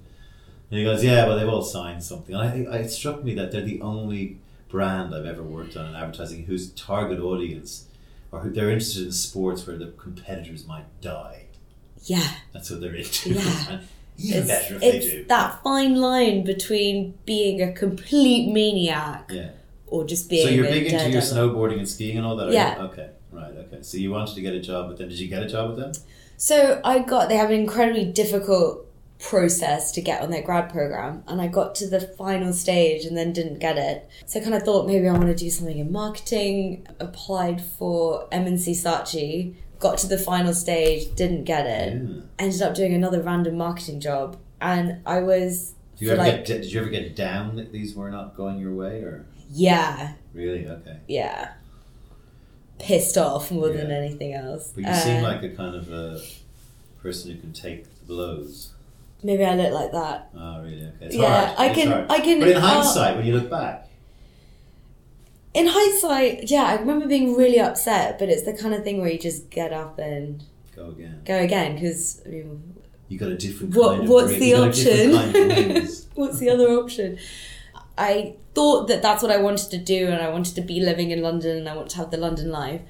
And he goes, yeah, well, they've all signed something. And I think it struck me that they're the only brand I've ever worked on in advertising whose target audience, or who they're interested in sports where the competitors might die.
yeah.
That's what they're into.
Yeah. *laughs*
even
It's,
better if they do.
that fine line between being a complete maniac
Yeah.
or just being
So you're big into your snowboarding and skiing and all that?
Yeah.
you? Okay. Right. Okay. So you wanted to get a job with them. Did you get a job with them?
So I got they have an incredibly difficult process to get on their grad program and I got to the final stage and then didn't get it. So I kind of thought maybe I want to do something in marketing, applied for M&C Saatchi, got to the final stage, didn't get it.
Yeah.
Ended up doing another random marketing job and I was
Did you ever
like
get? Did you ever get down that these were not going your way, or
yeah,
really? Okay.
yeah. Pissed off more than anything else.
But you seem
Uh,
like a kind of a person who can take the blows.
maybe I look like that.
Oh, really? Okay. It's
Yeah,
hard.
I
It's
can-
hard.
I can-
But in
uh,
hindsight, when you look back,
In hindsight, yeah, I remember being really upset, but it's the kind of thing where you just get up and
go again.
go again because I mean,
You got a different
What-
kind of
what's the
you got a different
option?
kind of *laughs*
what's the other option? I thought that that's what I wanted to do, and I wanted to be living in London, and I want to have the London life,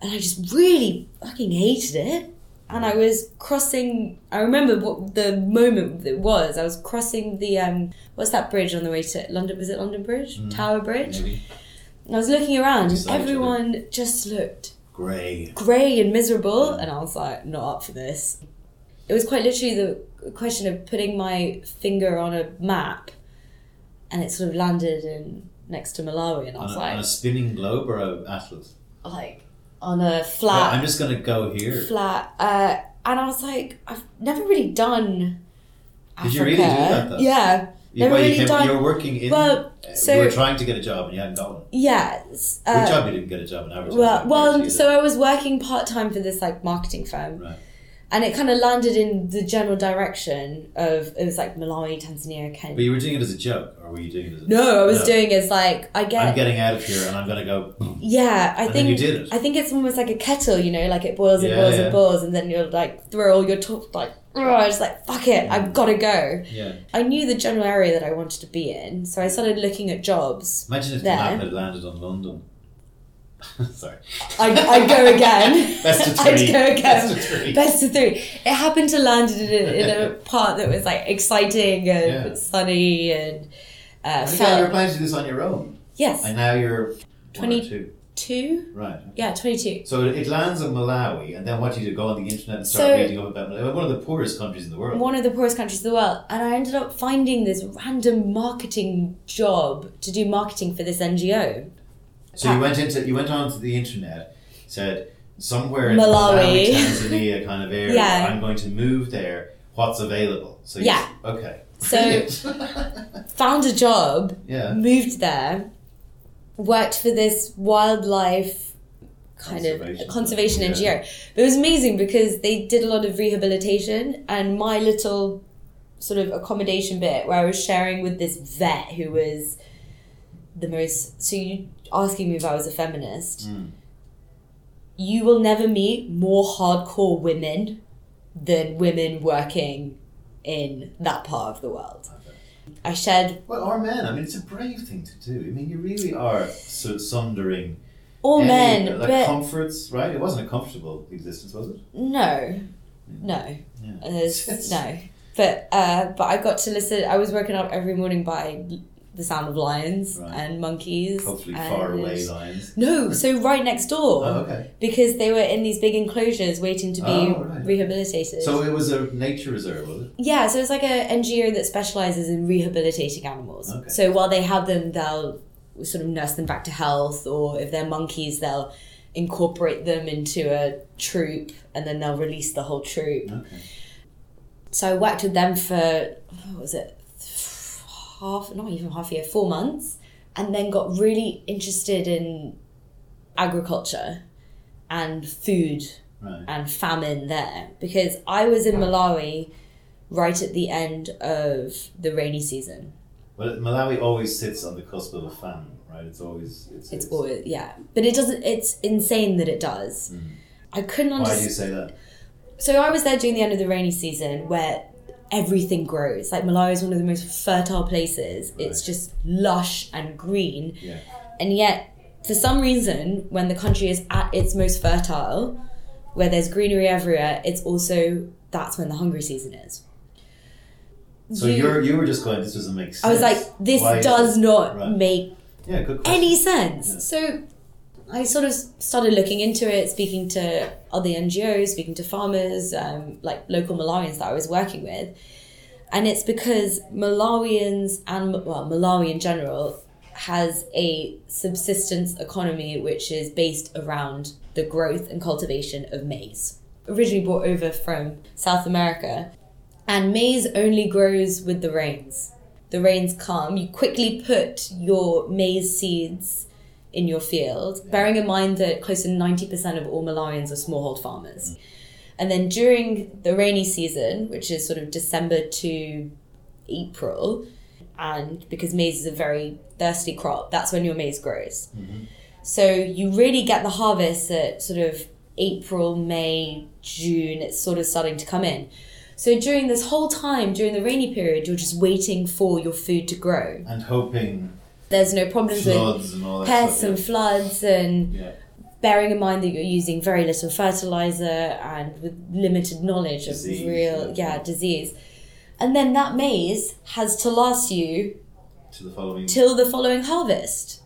and I just really fucking hated it. And I was crossing. I remember what the moment it was. I was crossing the um, what's that bridge on the way to London? Was it London Bridge? Tower Bridge.
Maybe
I was looking around, and
Beside each other.
everyone just looked
grey.
grey and miserable, and I was like, not up for this. It was quite literally the question of putting my finger on a map, and it sort of landed in next to Malawi, and I
On
was
a, on a
like,
spinning globe or a atlas?
like on a
Well,
flat,
I'm just going to go here.
flat, uh, and I was like, I've never really done.
Did you really do
Africa.
that, though?
Yeah,
You, well, you,
really
came,
done-
you were working in.
Well,
uh,
so-
you were trying to get a job and you hadn't got one.
yeah.
Which
Uh,
job you didn't get a job in
well, well, so I was working part time for this like marketing firm,
Right.
And it kind of landed in the general direction of it was like Malawi, Tanzania, Kenya.
But you were doing it as a joke, or were you doing it as a
No, I was
No.
doing as like I get
I'm getting out of here and I'm going to go. Hmm.
yeah. I
And
think
you did it.
I think it's almost like a kettle, you know, like it boils and
Yeah,
boils
yeah.
and boils, and then you're like throw all your top like. Oh, I was like, fuck it, I've mm. got to go.
Yeah.
I knew the general area that I wanted to be in, so I started looking at jobs.
Imagine if
There.
the map had landed on London. *laughs* Sorry.
I I go again. *laughs*
Best of *laughs*
I'd
three.
go again.
Best of three.
Best of three. It happened to land in a, in a part that was like exciting and
Yeah.
sunny and uh,
again,
felt
you're planning to do this on your own.
yes,
And now you're
22.
two. Right.
Yeah, twenty two.
So it lands in Malawi, and then what do you do? Go on the internet and start
So-
reading up about Malawi. One of the poorest countries in the world.
One of the poorest countries in the world, and I ended up finding this random marketing job to do marketing for this NGO.
So you went into you went onto the internet, said somewhere in
Malawi.
Malawi, Tanzania kind of area.
Yeah.
I'm going to move there. What's available? So you-
Yeah.
okay.
So- *laughs* Found a job,
yeah.
moved there, worked for this wildlife kind
Conservation
of conservation
yeah.
NGO. But it was amazing because they did a lot of rehabilitation, and my little sort of accommodation bit where I was sharing with this vet who was the most. So you asking me if I was a feminist.
Mm.
You will never meet more hardcore women than women working in that part of the world. I shared
Well, or men. I mean, it's a brave thing to do. I mean, you really are so sundering
all
any,
men,
like
but
comforts, right? It wasn't a comfortable existence, was it?
no, no.
Yeah. *laughs*
No. But uh, but I got to listen. I was woken up every morning by the sound of lions
Right.
and monkeys.
Hopefully,
and-
far away lions.
No, so right next door.
Oh, okay.
Because they were in these big enclosures waiting to be
Oh, right.
rehabilitated.
So it was a nature reserve, was it?
yeah, so it's like a NGO that specializes in rehabilitating animals.
Okay.
So while they have them, they'll sort of nurse them back to health, or if they're monkeys, they'll incorporate them into a troop, and then they'll release the whole troop.
Okay.
So I worked with them for what was it, half not even half a year, four months, and then got really interested in agriculture and food
Right.
and famine there because I was in Malawi right at the end of the rainy season.
Well, Malawi always sits on the cusp of a famine, right? It's always it's,
It's always yeah, but it doesn't. It's insane that it does. Mm. I couldn't
Why do you say that?
So I was there during the end of the rainy season where everything grows. Like Malawi is one of the most fertile places. It's just lush and green.
Yeah.
And yet, for some reason, when the country is at its most fertile, where there's greenery everywhere, it's also that's when the hungry season is.
So
You-
you, are you were just going. This doesn't make sense.
I was like, this
Why
does not
Right.
make
Yeah,
any sense.
Yeah.
So I sort of started looking into it, speaking to other NGOs, speaking to farmers, um, like local Malawians that I was working with. And it's because Malawians and, well, Malawi in general has a subsistence economy which is based around the growth and cultivation of maize. Originally brought over from South America. And maize only grows with the rains. The rains come, you quickly put your maize seeds in your field, bearing in mind that close to 90% of all Malawians are smallhold farmers. And then during the rainy season, which is sort of December to April, and because maize is a very thirsty crop, that's when your maize grows. Mm-hmm. So you really get the harvest at sort of April, May, June, it's sort of starting to come in. So during this whole time, during the rainy period, you're just waiting for your food to grow.
and hoping
There's no problems with
floods all
pests
stuff.
and floods and
yeah.
bearing in mind that you're using very little fertilizer and with limited knowledge
Disease,
of real
yeah.
yeah. disease and then that maize has to last you
to the following.
till the following harvest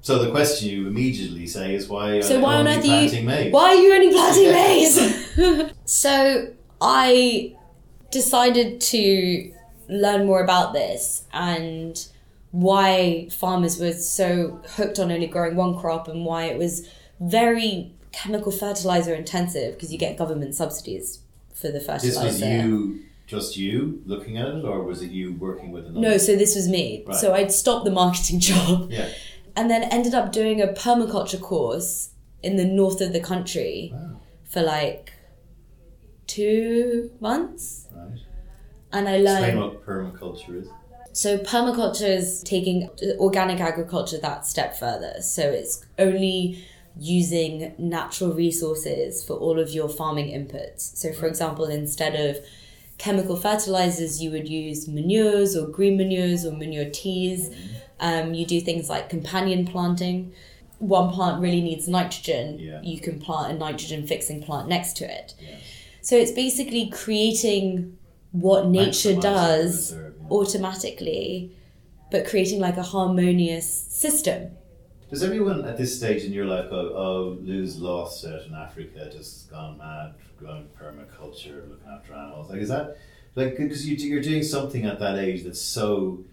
so the question you immediately say is why?
So
are
why on
only
earth are you-
planting maize?
why are you only planting *laughs* maize *laughs* so i decided to learn more about this and why farmers were so hooked on only growing one crop and why it was very chemical fertilizer intensive because you get government subsidies for the fertilizer.
This was you, just you looking at it, or was it you working with another?
No, so this was me.
Right.
So I'd stopped the marketing *laughs* job
Yeah.
and then ended up doing a permaculture course in the north of the country
Wow.
for like two months.
Right.
And I learned.
Explain what permaculture is.
So permaculture is taking organic agriculture that step further. So it's only using natural resources for all of your farming inputs. So for example, instead of chemical fertilizers, you would use manures or green manures or manure teas. Um, you do things like companion planting. One plant really needs nitrogen.
Yeah.
You can plant a nitrogen fixing plant next to it.
Yeah.
So it's basically creating what nature does. Automatically, but creating like a harmonious system.
Does everyone at this stage in your life go, oh, lose lost out in Africa, just gone mad, going permaculture, looking after animals? Like, is that, like, because you, you're doing something at that age that's so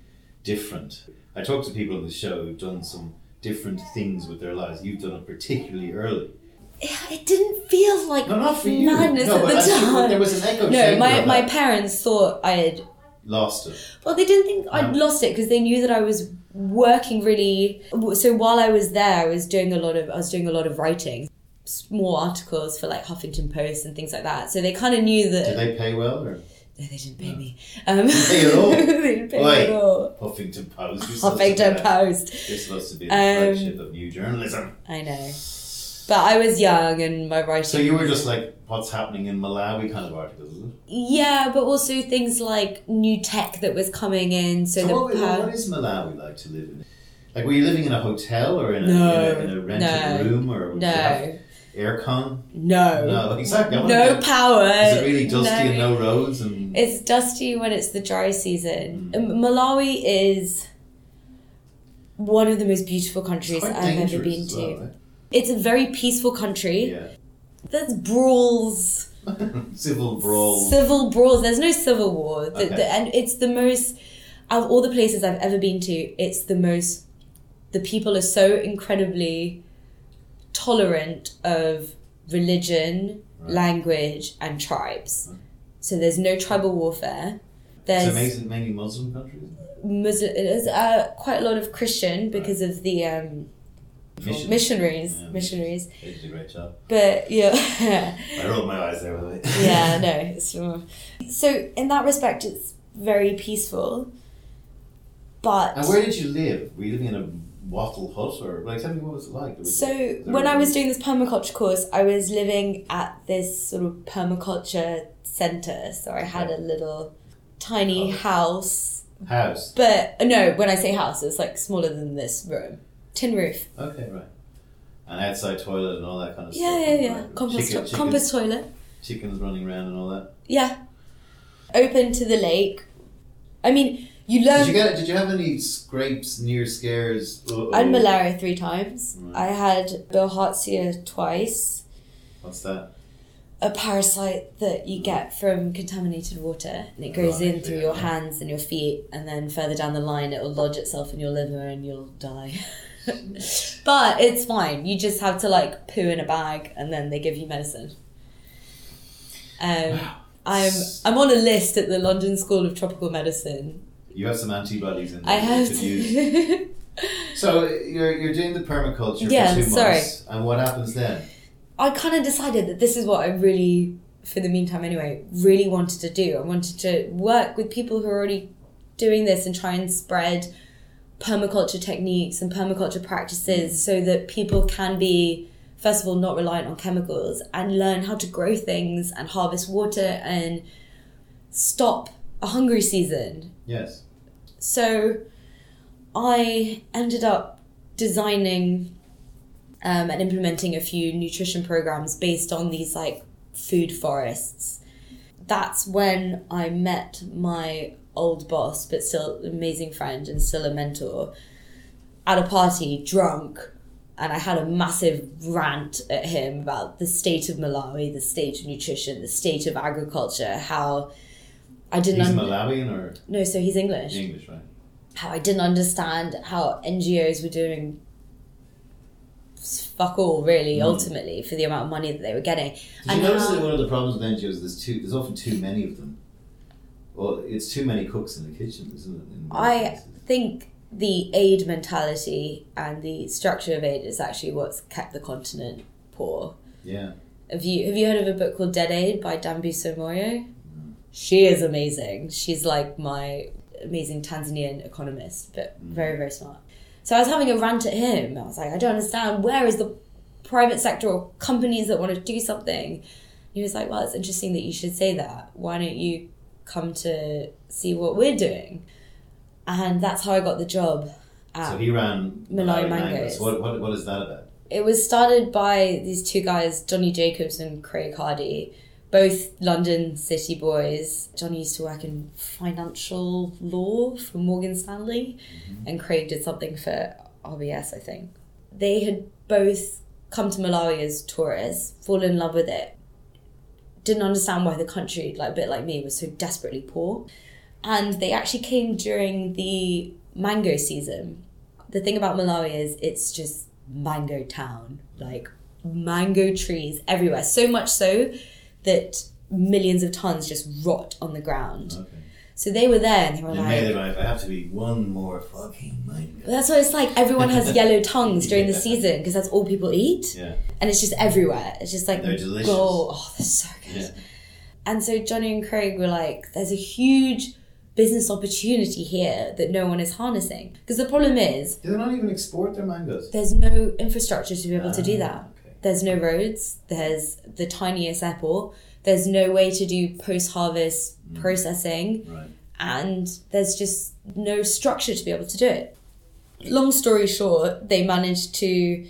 different. I talk to people on the show who've done some different things with their lives. You've done it particularly early.
It didn't feel like
No, not for you.
madness
no,
at the time.
there was an echo
no, my, my parents thought I had.
Lost it.
Well, they didn't think I'd
No.
lost it because they knew that I was working really. So while I was there, I was doing a lot of I was doing a lot of writing, small articles for like Huffington Post and things like that. So they kind of knew that.
Did they pay well or?
No, they didn't pay me. Um,
pay at all? *laughs*
they didn't pay me at all.
Huffington Post. You're supposed to
Huffington Post.
You're supposed to be the
Um,
flagship of new journalism.
I know. But I was young and my writing.
So you were just like, what's happening in Malawi kind of articles, is it?
Yeah, but also things like new tech that was coming in. So,
So what,
power-
what is Malawi like to live in? Like, were you living in a hotel or in a,
No,
in a, in a rented
no,
room or did you have
no,
aircon?
no,
No, exactly.
No power.
Is it really dusty and no roads and?
It's dusty when it's the dry season.
Mm.
Malawi is one of the most beautiful countries I've ever been to.
well,
It's a very peaceful country.
right?
There's brawls, *laughs*
Civil brawls.
civil brawls. There's no civil war, The-
Okay.
the- and it's the most. Out of all the places I've ever been to, it's the most. The people are so incredibly tolerant of religion,
Right.
language, and tribes.
Okay.
So there's no tribal warfare.
It's
There's
amazing, mainly Muslim countries.
Muslim, there's uh, quite a lot of Christian because of the um,
Mission.
missionaries.
Yeah.
Missionaries,
They did a great job.
but yeah, *laughs*
I rolled my eyes there, the
yeah, *laughs* no. It's, uh, so in that respect, it's very peaceful. But
And where did you live? Were you living in a wattle hut or like tell me what was it like? Was-
so when I was doing this permaculture course, I was living at this sort of permaculture center. So I had a little tiny
Oh.
house,
house.
but no, when I say house, it's like smaller than this room, tin roof.
Okay, right. An outside toilet and all that kind of
Yeah,
stuff.
yeah, yeah.
Right.
Compost,
Chicken-
to- compost toilet.
Chickens running around and all that.
Yeah. Open to the lake. I mean, you learn.
Did you get? Did you have any scrapes, near scares? Uh-oh.
I had malaria three times.
Right.
I had bilharzia twice.
What's that?
A parasite that you get from contaminated water, and it goes
Right,
in through
yeah.
your hands and your feet, and then further down the line, it will lodge itself in your liver, and you'll die. *laughs* *laughs* but it's fine. You just have to like poo in a bag, and then they give you medicine. Um, I'm I'm on a list at the London School of Tropical Medicine.
You have some antibodies in there
I have
use.
to. *laughs*
So you're you're doing the permaculture
Yeah,
for two
sorry.
months, and what happens then?
I kind of decided that this is what I really, for the meantime anyway, really wanted to do. I wanted to work with people who are already doing this and try and spread permaculture techniques and permaculture practices so that people can be, first of all, not reliant on chemicals and learn how to grow things and harvest water and stop a hungry season.
Yes.
So I ended up designing um, and implementing a few nutrition programs based on these like food forests. That's when I met my old boss, but still amazing friend and still a mentor, at a party, drunk. And I had a massive rant at him about the state of Malawi, the state of nutrition, the state of agriculture, how I didn't.
He's
un-
Malawian or
no, so he's English
English, right?
how I didn't understand how NGOs were doing fuck all really
Mm.
ultimately for the amount of money that they were getting.
Did
And
you notice
how-
that one of the problems with NGOs is there's too there's often too many of them. Well, it's too many cooks in the kitchen, isn't it?
I
places?
think the aid mentality and the structure of aid is actually what's kept the continent poor.
yeah.
Have you have you heard of a book called Dead Aid by Dambisa Moyo? She is amazing. She's like my amazing Tanzanian economist, but mm. very, very smart. So I was having a rant at him. I was like, I don't understand. Where is the private sector or companies that want to do something? He was like, Well, it's interesting that you should say that. Why don't you come to see what we're doing? And that's how I got the job. At
So he ran
Malawi
Malawi
Mangoes.
What, what what is that about?
it was started by these two guys, Johnny Jacobs and Craig Hardy, both London city boys. Johnny used to work in financial law for Morgan Stanley, mm-hmm. and Craig did something for RBS, I think. They had both come to Malawi as tourists, fallen in love with it, didn't understand why the country, like a bit like me, was so desperately poor. And they actually came during the mango season. The thing about Malawi is it's just mango town, like mango trees everywhere. So much so that millions of tons just rot on the ground.
Okay.
So they were there and they were
In
like,
went, I have to be one more fucking mango.
That's why it's like everyone has *laughs* yellow tongues during the season because that's all people eat,
Yeah.
and it's just everywhere. It's just like
They're delicious.
Oh, they're so good.
Yeah.
And so Johnny and Craig were like, "There's a huge business opportunity here that no one is harnessing." Because the problem is
Do they not even export their mangoes?
there's no infrastructure to be able to do
Ah,
that.
okay.
There's no roads. There's the tiniest airport. There's no way to do post-harvest
Mm.
processing
Right.
and there's just no structure to be able to do it. Long story short, they managed to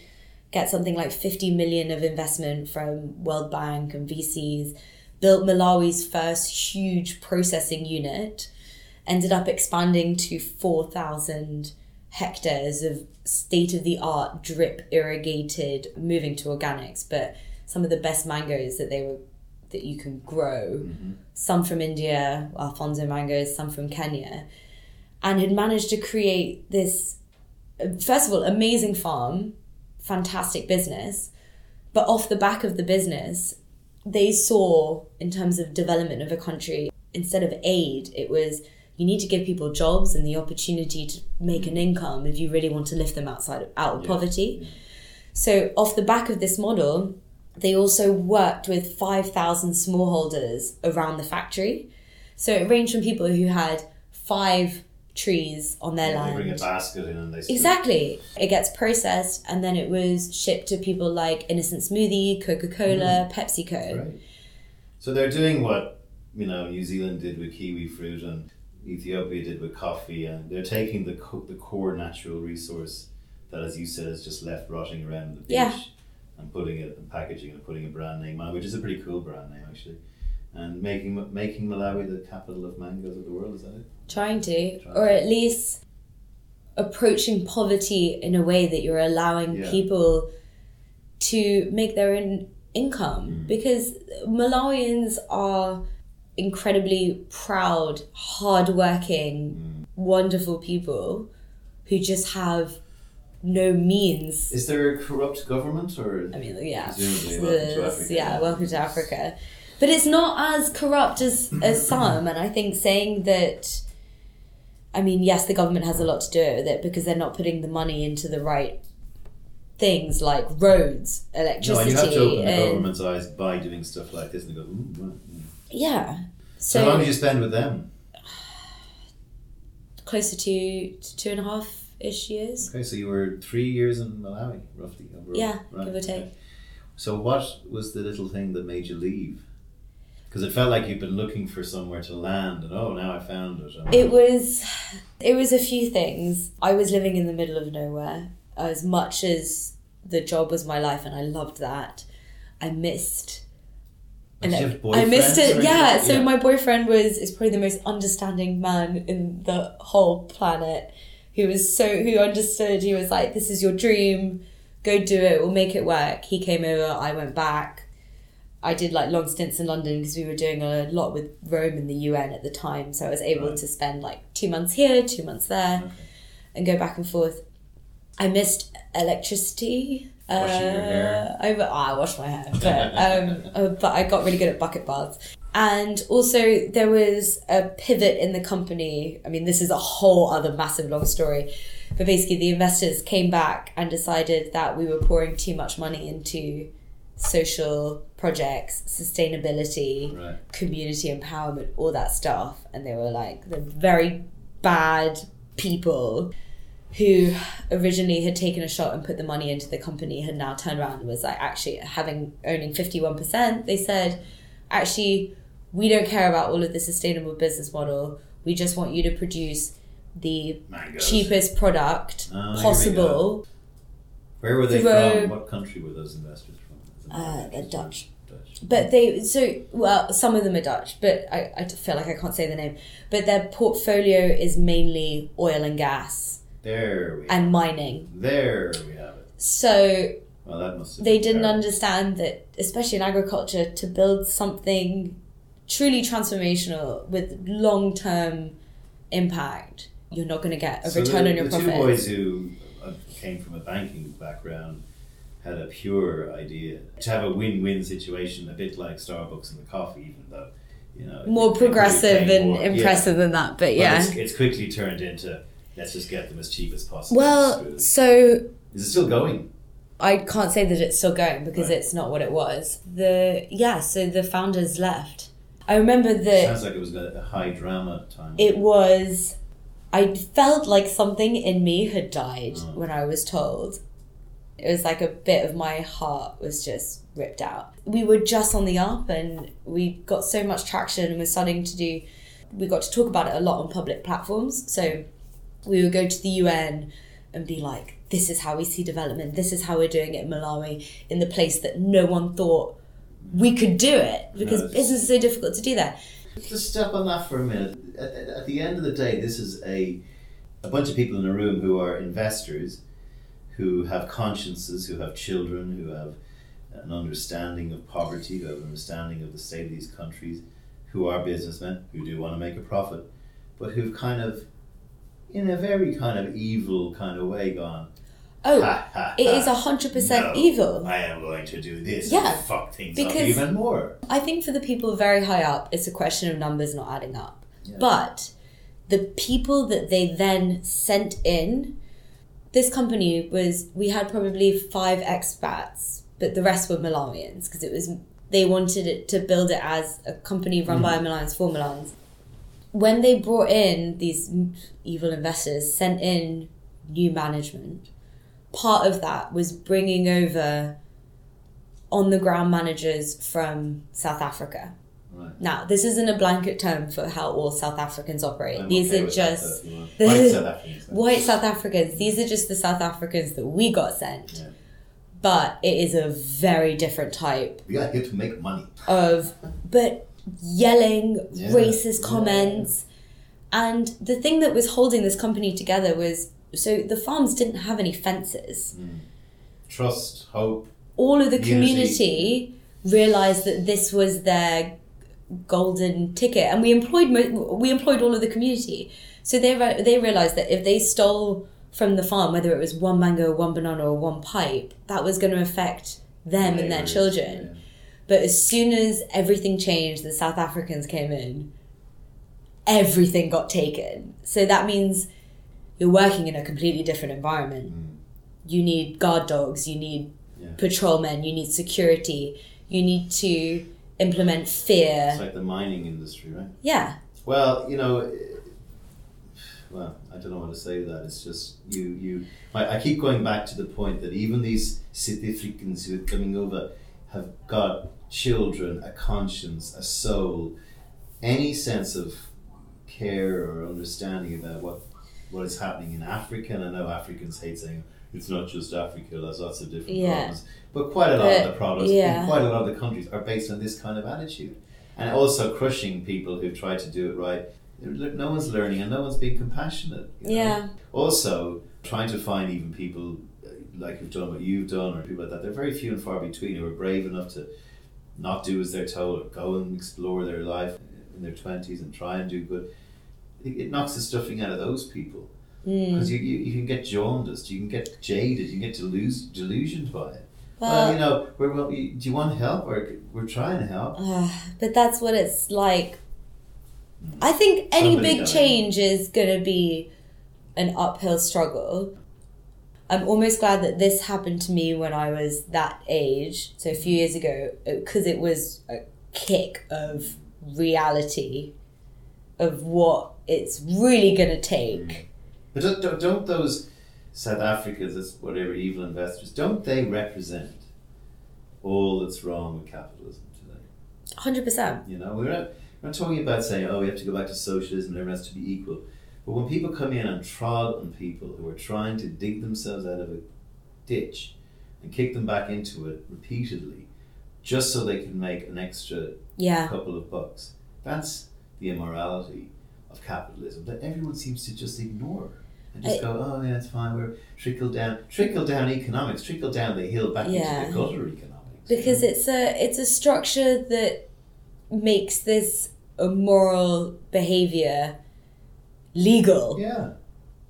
get something like 50 million of investment from World Bank and VCs, built Malawi's first huge processing unit, ended up expanding to 4,000 hectares of state of the art drip irrigated, moving to organics, but some of the best mangoes that they were that you can grow mm-hmm. some from India, Alphonso mangoes, some from Kenya, and had managed to create this, first of all, amazing farm, fantastic business, but off the back of the business, they saw in terms of development of a country, instead of aid, it was you need to give people jobs and the opportunity to make an income if you really want to lift them outside out of
Yeah.
poverty. Mm-hmm. So off the back of this model, they also worked with 5,000 smallholders around the factory. So it ranged from people who had five trees on their
Yeah, they
land.
bring a basket in and they.
Exactly. It gets processed and then it was shipped to people like Innocent Smoothie, Coca Cola, mm-hmm. PepsiCo.
Right. So they're doing what you know New Zealand did with kiwi fruit and Ethiopia did with coffee, and they're taking the co- the core natural resource that, as you said, is just left rotting around the beach,
Yeah.
And putting it and packaging and putting a brand name on, it, which is a pretty cool brand name actually, and making making Malawi the capital of mangoes of the world. Is that it?
Trying to,
Trying
or
to.
at least approaching poverty in a way that you're allowing
Yeah.
people to make their own income.
Mm.
Because Malawians are incredibly proud, hardworking,
Mm.
wonderful people who just have no means
Is there a corrupt government or?
I mean, yeah,
Presumably, welcome to Africa.
yeah, welcome to Africa. But it's not as corrupt as as some, and I think saying that. I mean, yes, the government has a lot to do with it because they're not putting the money into the right things like roads,
no,
electricity,
and you have to open the government's eyes by doing stuff like this and go, Ooh, right, yeah.
yeah.
So, how long
So
did you spend with them? *sighs*
closer to, to two and a half ish years.
Okay, so you were three years in Malawi, roughly. Overall.
Yeah,
Right,
give or take.
okay. So, what was the little thing that made you leave? Because it felt like you'd been looking for somewhere to land, and oh, now I found it. And-
It was it was a few things. I was living in the middle of nowhere. As much as the job was my life and I loved that, I missed and
have
I missed it. Yeah, so my boyfriend was is probably the most understanding man in the whole planet. Who was so who understood. He was like, "This is your dream. Go do it. We'll make it work." He came over. I went back. I did like long stints in London because we were doing a lot with Rome and the UN at the time. So I was able
Right.
to spend like two months here, two months there,
Okay.
and go back and forth. I missed electricity.
Washing your hair.
Uh, I, oh, I washed my hair, but um, uh, but I got really good at bucket baths. And also, there was a pivot in the company. I mean, this is a whole other massive long story, but basically, the investors came back and decided that we were pouring too much money into social projects, sustainability,
Right.
community empowerment, all that stuff. And they were like, the very bad people who originally had taken a shot and put the money into the company had now turned around and was like, actually, having owning 51%, they said, actually, we don't care about all of the sustainable business model. We just want you to produce the
Mangoes.
cheapest product
Ah, we
possible.
Where were they
Grow-
from? What country were those investors from?
Uh, they're. Dutch. But they, so, well, some of them are Dutch, but I, I feel like I can't say the name. But their portfolio is mainly oil and gas
There we
and mining.
There we have it.
So
Well, that must
they didn't
terrible.
understand that, especially in agriculture, to build something truly transformational with long term impact, you're not going to get a
So
return
the,
on your
the two boys who uh, came from a banking background had a pure idea to have a win-win situation, a bit like Starbucks and the coffee, even though you know
more
they could be
progressive and
more. Yeah.
impressive than that. But
But
yeah.
it's, it's quickly turned into let's just get them as cheap as possible.
well, so
is it still going?
I can't say that it's still going because
Right.
it's not what it was. The yeah, so the founders left. I remember that
Sounds like it was a, a high drama time.
it was I felt like something in me had died
Mm.
when I was told. It was like a bit of my heart was just ripped out. We were just on the up and we got so much traction and we're starting to do we got to talk about it a lot on public platforms. So we would go to the UN and be like, this is how we see development, this is how we're doing it in Malawi, in the place that no one thought we could do it because
No,
business is so difficult to do there.
Just step on that for a minute. At, at- at the end of the day, this is a a bunch of people in a room who are investors, who have consciences, who have children, who have an understanding of poverty, who have an understanding of the state of these countries, who are businessmen, who do want to make a profit, but who've kind of, in a very kind of evil kind of way, gone.
Oh,
"Ha, ha,
it
ha,
is a hundred percent
no,
evil.
I am going to do this.
Yeah,
fuck things up even more.
I think for the people very high up, it's a question of numbers not adding up.
Yeah.
But the people that they then sent in, this company was, we had probably five expats, but the rest were Malawians because it was, they wanted it to build it as a company run mm. by Malans for Malans. When they brought in these evil investors, sent in new management, part of that was bringing over on the ground managers from South Africa.
Right.
Now, this isn't a blanket term for how all South Africans operate.
I'm
These
okay
are just
though, if you want. White South Africans. *laughs*
white South Africans. These are just the South Africans that we got sent.
Yeah.
But it is a very different type
We are here to make money.
of, but yelling,
Yeah,
racist
yeah.
comments. And the thing that was holding this company together was so the farms didn't have any fences. Hmm.
Trust, hope.
all of the
Unity.
community realized that this was their golden ticket and we employed mo- we employed all of the community so they re- they realized that if they stole from the farm whether it was one mango one banana or one pipe that was going to affect them and their children but as soon as everything changed the south africans came in everything got taken so that means you're working in a completely different environment
Mm.
you need guard dogs you need
Yeah.
patrolmen you need security you need to implement fear.
It's like the mining industry, right?
yeah
Well, you know, eh, well, I don't know what to say that. It's just you, you. I, I keep going back to the point that even these South Africans who are coming over have got children, a conscience, a soul, any sense of care or understanding about what what is happening in Africa. And I know Africans hate saying it's not just Africa. There's lots of different
Yeah.
problems, but quite a lot of the problems
yeah.
in quite a lot of the countries are based on this kind of attitude and also crushing people who've tried to do it right. No one's learning and no one's being compassionate. you know?
yeah
Also, trying to find even people like who've done what you've done or people like that, they're very few and far between who are brave enough to not do as they're told go and explore their life in their 20s and try and do good. It, it knocks the stuffing out of those people
Mm.
because you, you, you can get jaundiced, you can get jaded, you can get delus- delusioned by it. Well,
well
you know, we're, well, do you want help? Or we're trying to help.
uh, *sighs* but that's what it's like i think any
Somebody
big change is going to be an uphill struggle i'm almost glad that this happened to me when i was that age so a few years ago uh, because it was a kick of reality of what it's really going to take
But don't, don't, don't those South Africans, whatever evil investors, don't they represent all that's wrong with capitalism today?
100%
You know, we're not, we're not talking about saying, oh, we have to go back to socialism and everyone has to be equal. But when people come in and trod on people who are trying to dig themselves out of a ditch and kick them back into it repeatedly, just so they can make an extra
yeah
couple of bucks, that's the immorality of capitalism that everyone seems to just ignore. And just
I-
go, oh yeah, it's fine. We're trickle down, trickle down economics, trickle down the hill back
Yeah.
into the gutter economics. you
because
know?
it's a it's a structure that makes this immoral behavior legal
yeah,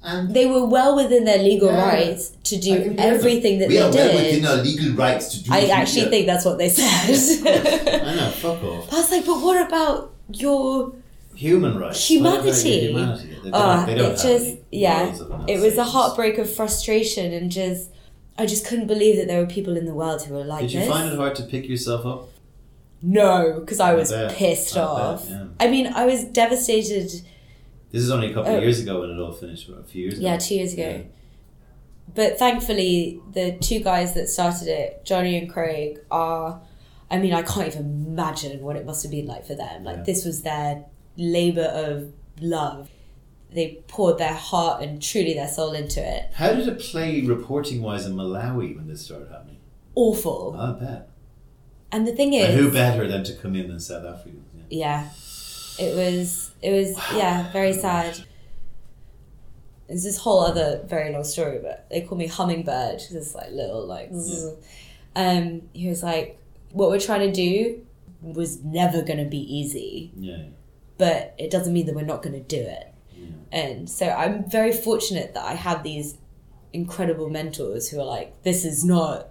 and
they were well within their legal
Yeah.
rights to do
can hear them.
everything that
we
they
are well within
did
our legal rights to do.
i actually think that's what they
Of course.
said
I know. Fuck *laughs* off.
I was like, but what about your
Human rights.
Humanity.
What about your humanity? They don't,
Ah,
they don't
it
have
just
any
yeah,
morals of an
it was a heartbreak of frustration and just I just couldn't believe that there were people in the world who were like
Did you
this.
find it hard to pick yourself up?
No, because I
I
was
bet.
pissed
I bet,
off.
yeah.
I mean, I was devastated.
This is only a couple
Oh.
of years ago when it all finished. what, A few years ago.
Yeah, two years ago.
Yeah.
But thankfully, the two guys that started it, Johnny and Craig, are. I mean, I can't even imagine what it must have been like for them. Like,
Yeah.
this was their labor of love. They poured their heart and truly their soul into it.
How did it play reporting wise in Malawi when this started happening?
Awful.
I bet.
And the thing is.
And who better than to come in than South Africa? Yeah.
yeah it was it was yeah very *sighs* sad it's this whole other very long story but they call me hummingbird this like little like zzz. um he was like what we're trying to do was never going to be easy
Yeah.
but it doesn't mean that we're not going to do it
yeah.
and so i'm very fortunate that i have these incredible mentors who are like this is not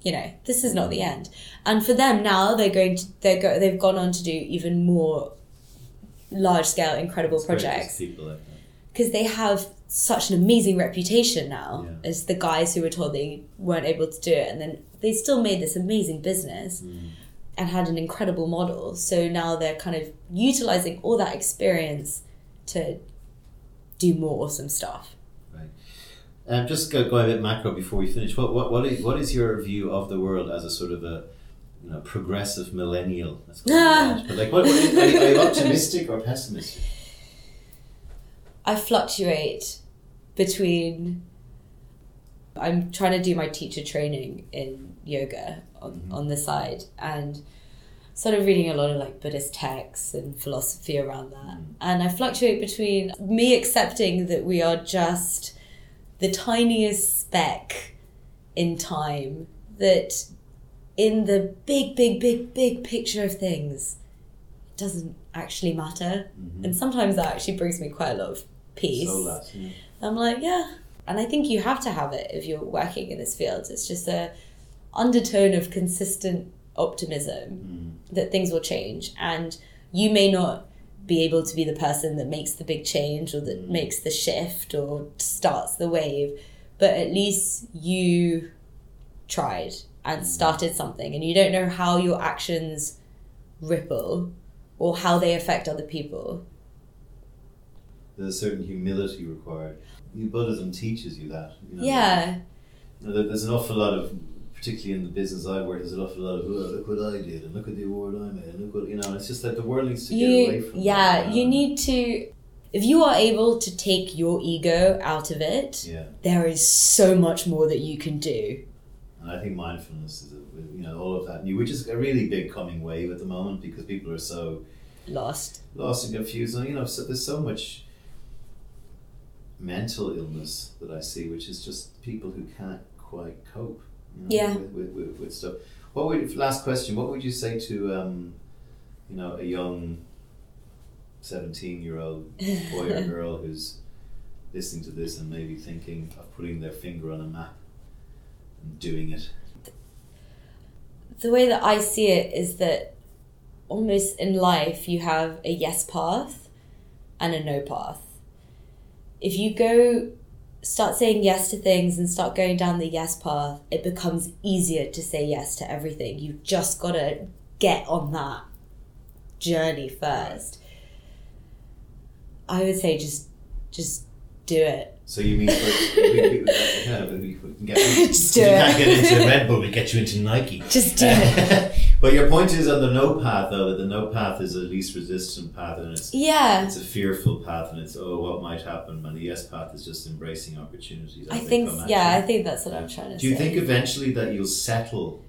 you know this is not the end and for them now they're going to they're go, they've gone on to do even more large scale incredible
It's great to see
projects
People like that.
because they have such an amazing reputation now
Yeah.
as the guys who were told they weren't able to do it and then they still made this amazing business
Mm.
and had an incredible model so now they're kind of utilizing all that experience to do more awesome stuff Right.
Um, just go, going a bit macro before we finish. What what what is, what is your view of the world as a sort of a you know progressive millennial? Let's call it that. But like, what, what is, are, you, are you optimistic or pessimistic?
I fluctuate between. I'm trying to do my teacher training in yoga on,
Mhm.
on the side and sort of reading a lot of like Buddhist texts and philosophy around that.
Mm.
And I fluctuate between me accepting that we are just the tiniest speck in time, that in the big, big, big, big picture of things, it doesn't actually matter.
Mhm.
And sometimes that actually brings me quite a lot of peace.
So that, yeah.
I'm like, yeah. And I think you have to have it if you're working in this field. It's just a undertone of consistent optimism
Mm.
that things will change. And you may not be able to be the person that makes the big change or that
Mm.
makes the shift or starts the wave, but at least you tried and started something and you don't know how your actions ripple or how they affect other people.
There's a certain humility required. Buddhism teaches you that. You know,
Yeah.
You there's an awful lot of, particularly in the business I work, there's an awful lot of, oh, look what I did, and look at the award I made, and look what, you know, it's just that the world needs to get away
you
from
yeah
that.
you need to if you are able to take your ego out of it
Yeah,
there is so much more that you can do
and I think mindfulness is, a, you know, all of that new, which is a really big coming wave at the moment because people are so
lost
lost and confused, and you know, so there's so much mental illness that I see, which is just people who can't quite cope. You know,
Yeah.
With, with, with, with stuff. What would last question? What would you say to um, you know, a young seventeen-year-old boy or *laughs* girl who's listening to this and maybe thinking of putting their finger on a map doing it?
the way that i see it is that almost in life you have a yes path and a no path. If you go start saying yes to things and start going down the yes path it becomes easier to say yes to everything. You've just got to get on that journey first. I would say just just do it
So you mean for, *laughs* we, we, we, we can get *laughs*
Just do
you
it.
can't get into Red Bull, we get you into Nike. *laughs*
just do it
but your point is on the no path though that the no path is a least resistant path and it's
yeah
it's a fearful path and it's oh what might happen and the yes path is just embracing opportunities.
i think yeah i
you.
think that's what i'm trying to
Do you
say
think eventually that you'll settle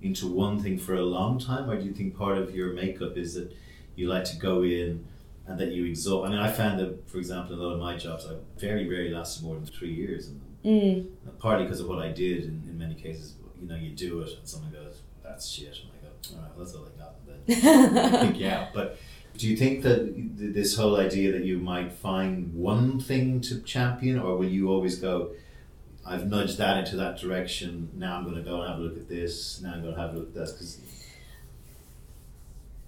into one thing for a long time, or do you think part of your makeup is that you like to go in and that you exhaust? I mean, I found that, for example, in a lot of my jobs, I very rarely lasted more than three years in them.
mm,
Partly because of what I did. In, in many cases, you know, you do it and someone goes, "That's shit," and I go, "All right, well, that's all I got." And then *laughs* I think, yeah, but. Do you think that this whole idea that you might find one thing to champion, or will you always go, I've nudged that into that direction. Now I'm going to go and have a look at this. Now I'm going to have a look at this because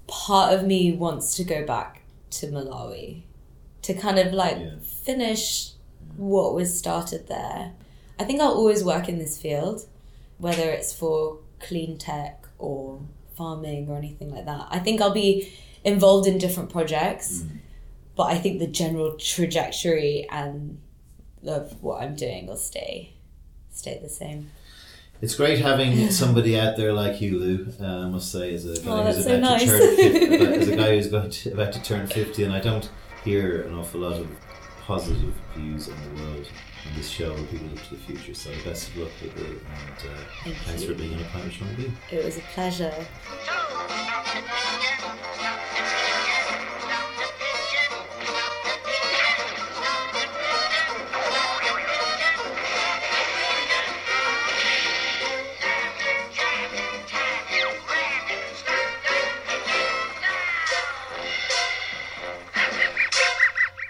part of me wants to go back to Malawi to kind of like
Yeah.
finish what was started there. I think I'll always work in this field, whether it's for clean tech or farming or anything like that. I think I'll be involved in different projects, mm. but I think the general trajectory and of what I'm doing will stay stay the same.
It's great having somebody out there like you, Lou. Uh, I must say, as a guy
Oh,
who's
that's so
about to
nice.
turn 50, *laughs* as a guy who's going to, about to turn fifty, and I don't hear an awful lot of positive views on the world on this show where people look to the future. So best of luck with it, and uh,
Thank
thanks
you.
for being on a Pint of Seaniebee.
It was a pleasure.
Two,